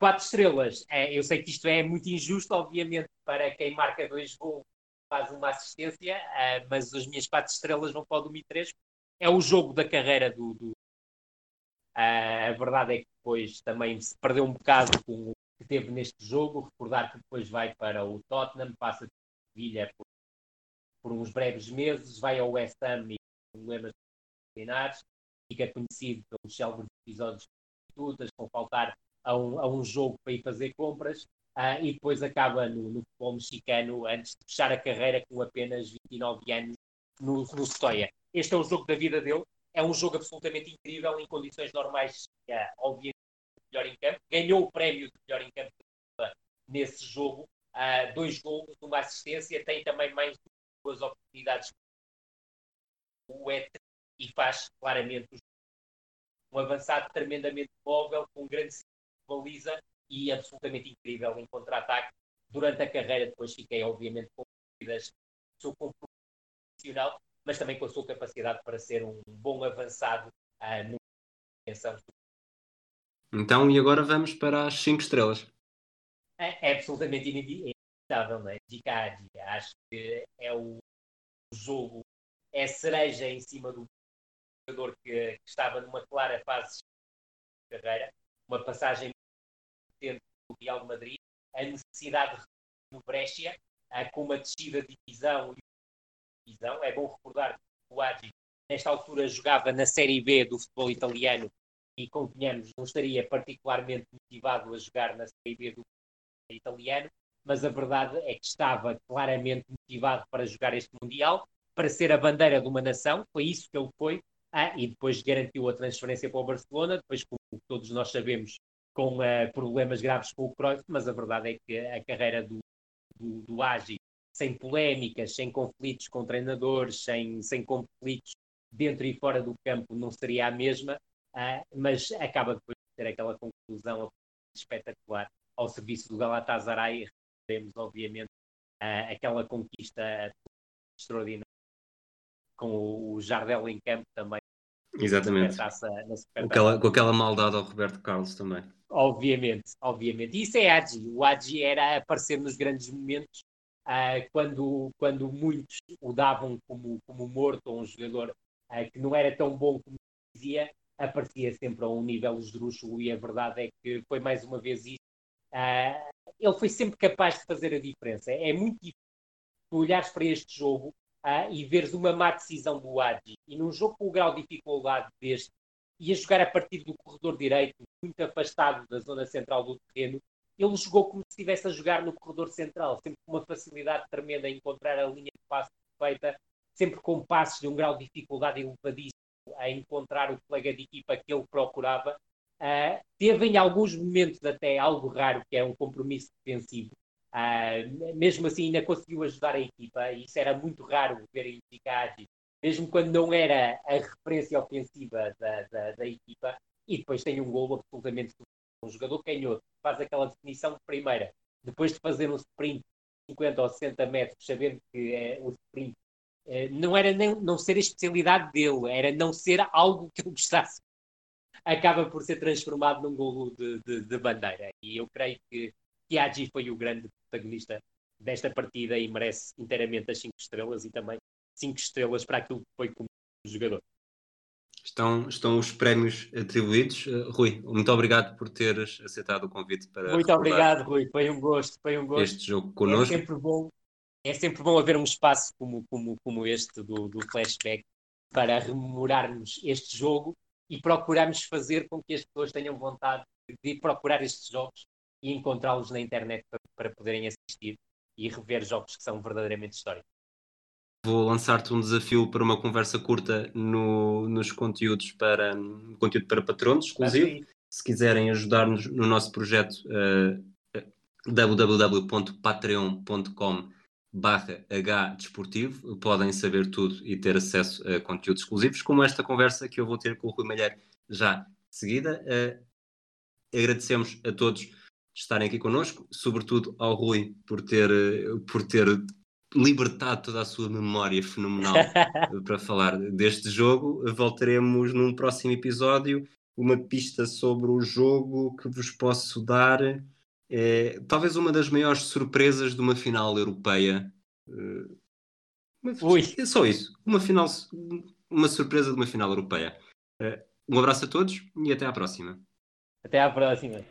S2: Quatro estrelas. É, eu sei que isto é muito injusto, obviamente, para quem marca dois gols faz uma assistência, uh, mas as minhas quatro estrelas vão para o Dumitrescu. É o jogo da carreira do. do uh, a verdade é que depois também se perdeu um bocado com o que teve neste jogo. Recordar que depois vai para o Tottenham, passa de Sevilha por uns breves meses, vai ao West Ham e problemas disciplinares, fica conhecido pelos célebres episódios de tutas, com faltar a um, a um jogo para ir fazer compras, uh, e depois acaba no, no, futebol mexicano antes de fechar a carreira com apenas 29 anos no, no Stoia. Este é o jogo da vida dele, é um jogo absolutamente incrível, em condições normais, uh, obviamente melhor em campo, ganhou o prémio de melhor em campo nesse jogo, uh, dois gols, uma assistência, tem também mais duas oportunidades o et e faz claramente um avançado tremendamente móvel, com grande baliza e absolutamente incrível em contra-ataque. Durante a carreira, depois fiquei, obviamente, com dúvidas do seu comportamento profissional, mas também com a sua capacidade para ser um bom avançado uh, no
S1: Então, e agora vamos para as 5 estrelas.
S2: É, é absolutamente inevitável, não é? Dicadi, acho que é o jogo, é a cereja em cima do jogador que, que estava numa clara fase de carreira, uma passagem dentro do Real Madrid, a necessidade de no Brescia, com uma descida de divisão divisão. É bom recordar que o Agi, nesta altura, jogava na Série B do futebol italiano e, convenhamos, não estaria particularmente motivado a jogar na Série B do futebol italiano, mas a verdade é que estava claramente motivado para jogar este Mundial, para ser a bandeira de uma nação, foi isso que ele foi, ah, e depois garantiu a transferência para o Barcelona, depois, como todos nós sabemos, com uh, problemas graves com o Cruyff, mas a verdade é que a carreira do, do, do Agi sem polémicas, sem conflitos com treinadores, sem, sem conflitos dentro e fora do campo, não seria a mesma, uh, mas acaba depois de ter aquela conclusão espetacular ao serviço do Galatasaray. Temos, obviamente, aquela conquista extraordinária com o Jardel em campo também.
S1: Exatamente. Na aquela, com aquela maldade ao Roberto Carlos também.
S2: Obviamente, obviamente. E isso é Agi. O Agi era aparecer nos grandes momentos uh, quando, quando muitos o davam como, como morto, ou um jogador uh, que não era tão bom como dizia, aparecia sempre a um nível esdrúxulo e a verdade é que foi mais uma vez isso. Uh, ele foi sempre capaz de fazer a diferença. É muito difícil olhares para este jogo uh, e veres uma má decisão do Adji. E num jogo com o grau de dificuldade deste, ia jogar a partir do corredor direito, muito afastado da zona central do terreno, ele jogou como se estivesse a jogar no corredor central, sempre com uma facilidade tremenda em encontrar a linha de passe perfeita, sempre com passos de um grau de dificuldade elevadíssimo a encontrar o colega de equipa que ele procurava. Uh, teve em alguns momentos até algo raro, que é um compromisso defensivo. Uh, mesmo assim, ainda conseguiu ajudar a equipa, e isso era muito raro ver em Ticagi, mesmo quando não era a referência ofensiva da, da, da equipa. E depois tem um gol absolutamente um jogador canhoto faz aquela definição de primeira, depois de fazer um sprint de 50 ou 60 metros, sabendo que é, o sprint é, não era nem, não ser a especialidade dele, era não ser algo que ele gostasse. Acaba por ser transformado num golo de, de, de bandeira. E eu creio que Tiagi foi o grande protagonista desta partida e merece inteiramente as 5 estrelas e também 5 estrelas para aquilo que foi como jogador
S1: estão, estão os prémios atribuídos. Uh, Rui, muito obrigado por teres aceitado o convite para.
S2: Muito obrigado, Rui. Foi um gosto. Foi um gosto.
S1: Este jogo connosco.
S2: É sempre bom, é sempre bom haver um espaço como, como, como este do, do flashback para rememorarmos este jogo e procurarmos fazer com que as pessoas tenham vontade de procurar estes jogos e encontrá-los na internet para, para poderem assistir e rever jogos que são verdadeiramente históricos
S1: vou lançar-te um desafio para uma conversa curta no, nos conteúdos para conteúdo para patronos exclusivo. Se quiserem ajudar-nos no nosso projeto, uh, www.patreon.com barra hdesportivo podem saber tudo e ter acesso a conteúdos exclusivos, como esta conversa que eu vou ter com o Rui Malheiro já de seguida. Uh, agradecemos a todos estarem aqui connosco, sobretudo ao Rui por ter, por ter libertado toda a sua memória fenomenal para falar deste jogo. Voltaremos num próximo episódio. Uma pista sobre o jogo que vos posso dar. É, talvez uma das maiores surpresas de uma final europeia.
S2: Ui.
S1: É só isso. Uma final, uma surpresa de uma final europeia. Um abraço a todos e até à próxima.
S2: Até à próxima.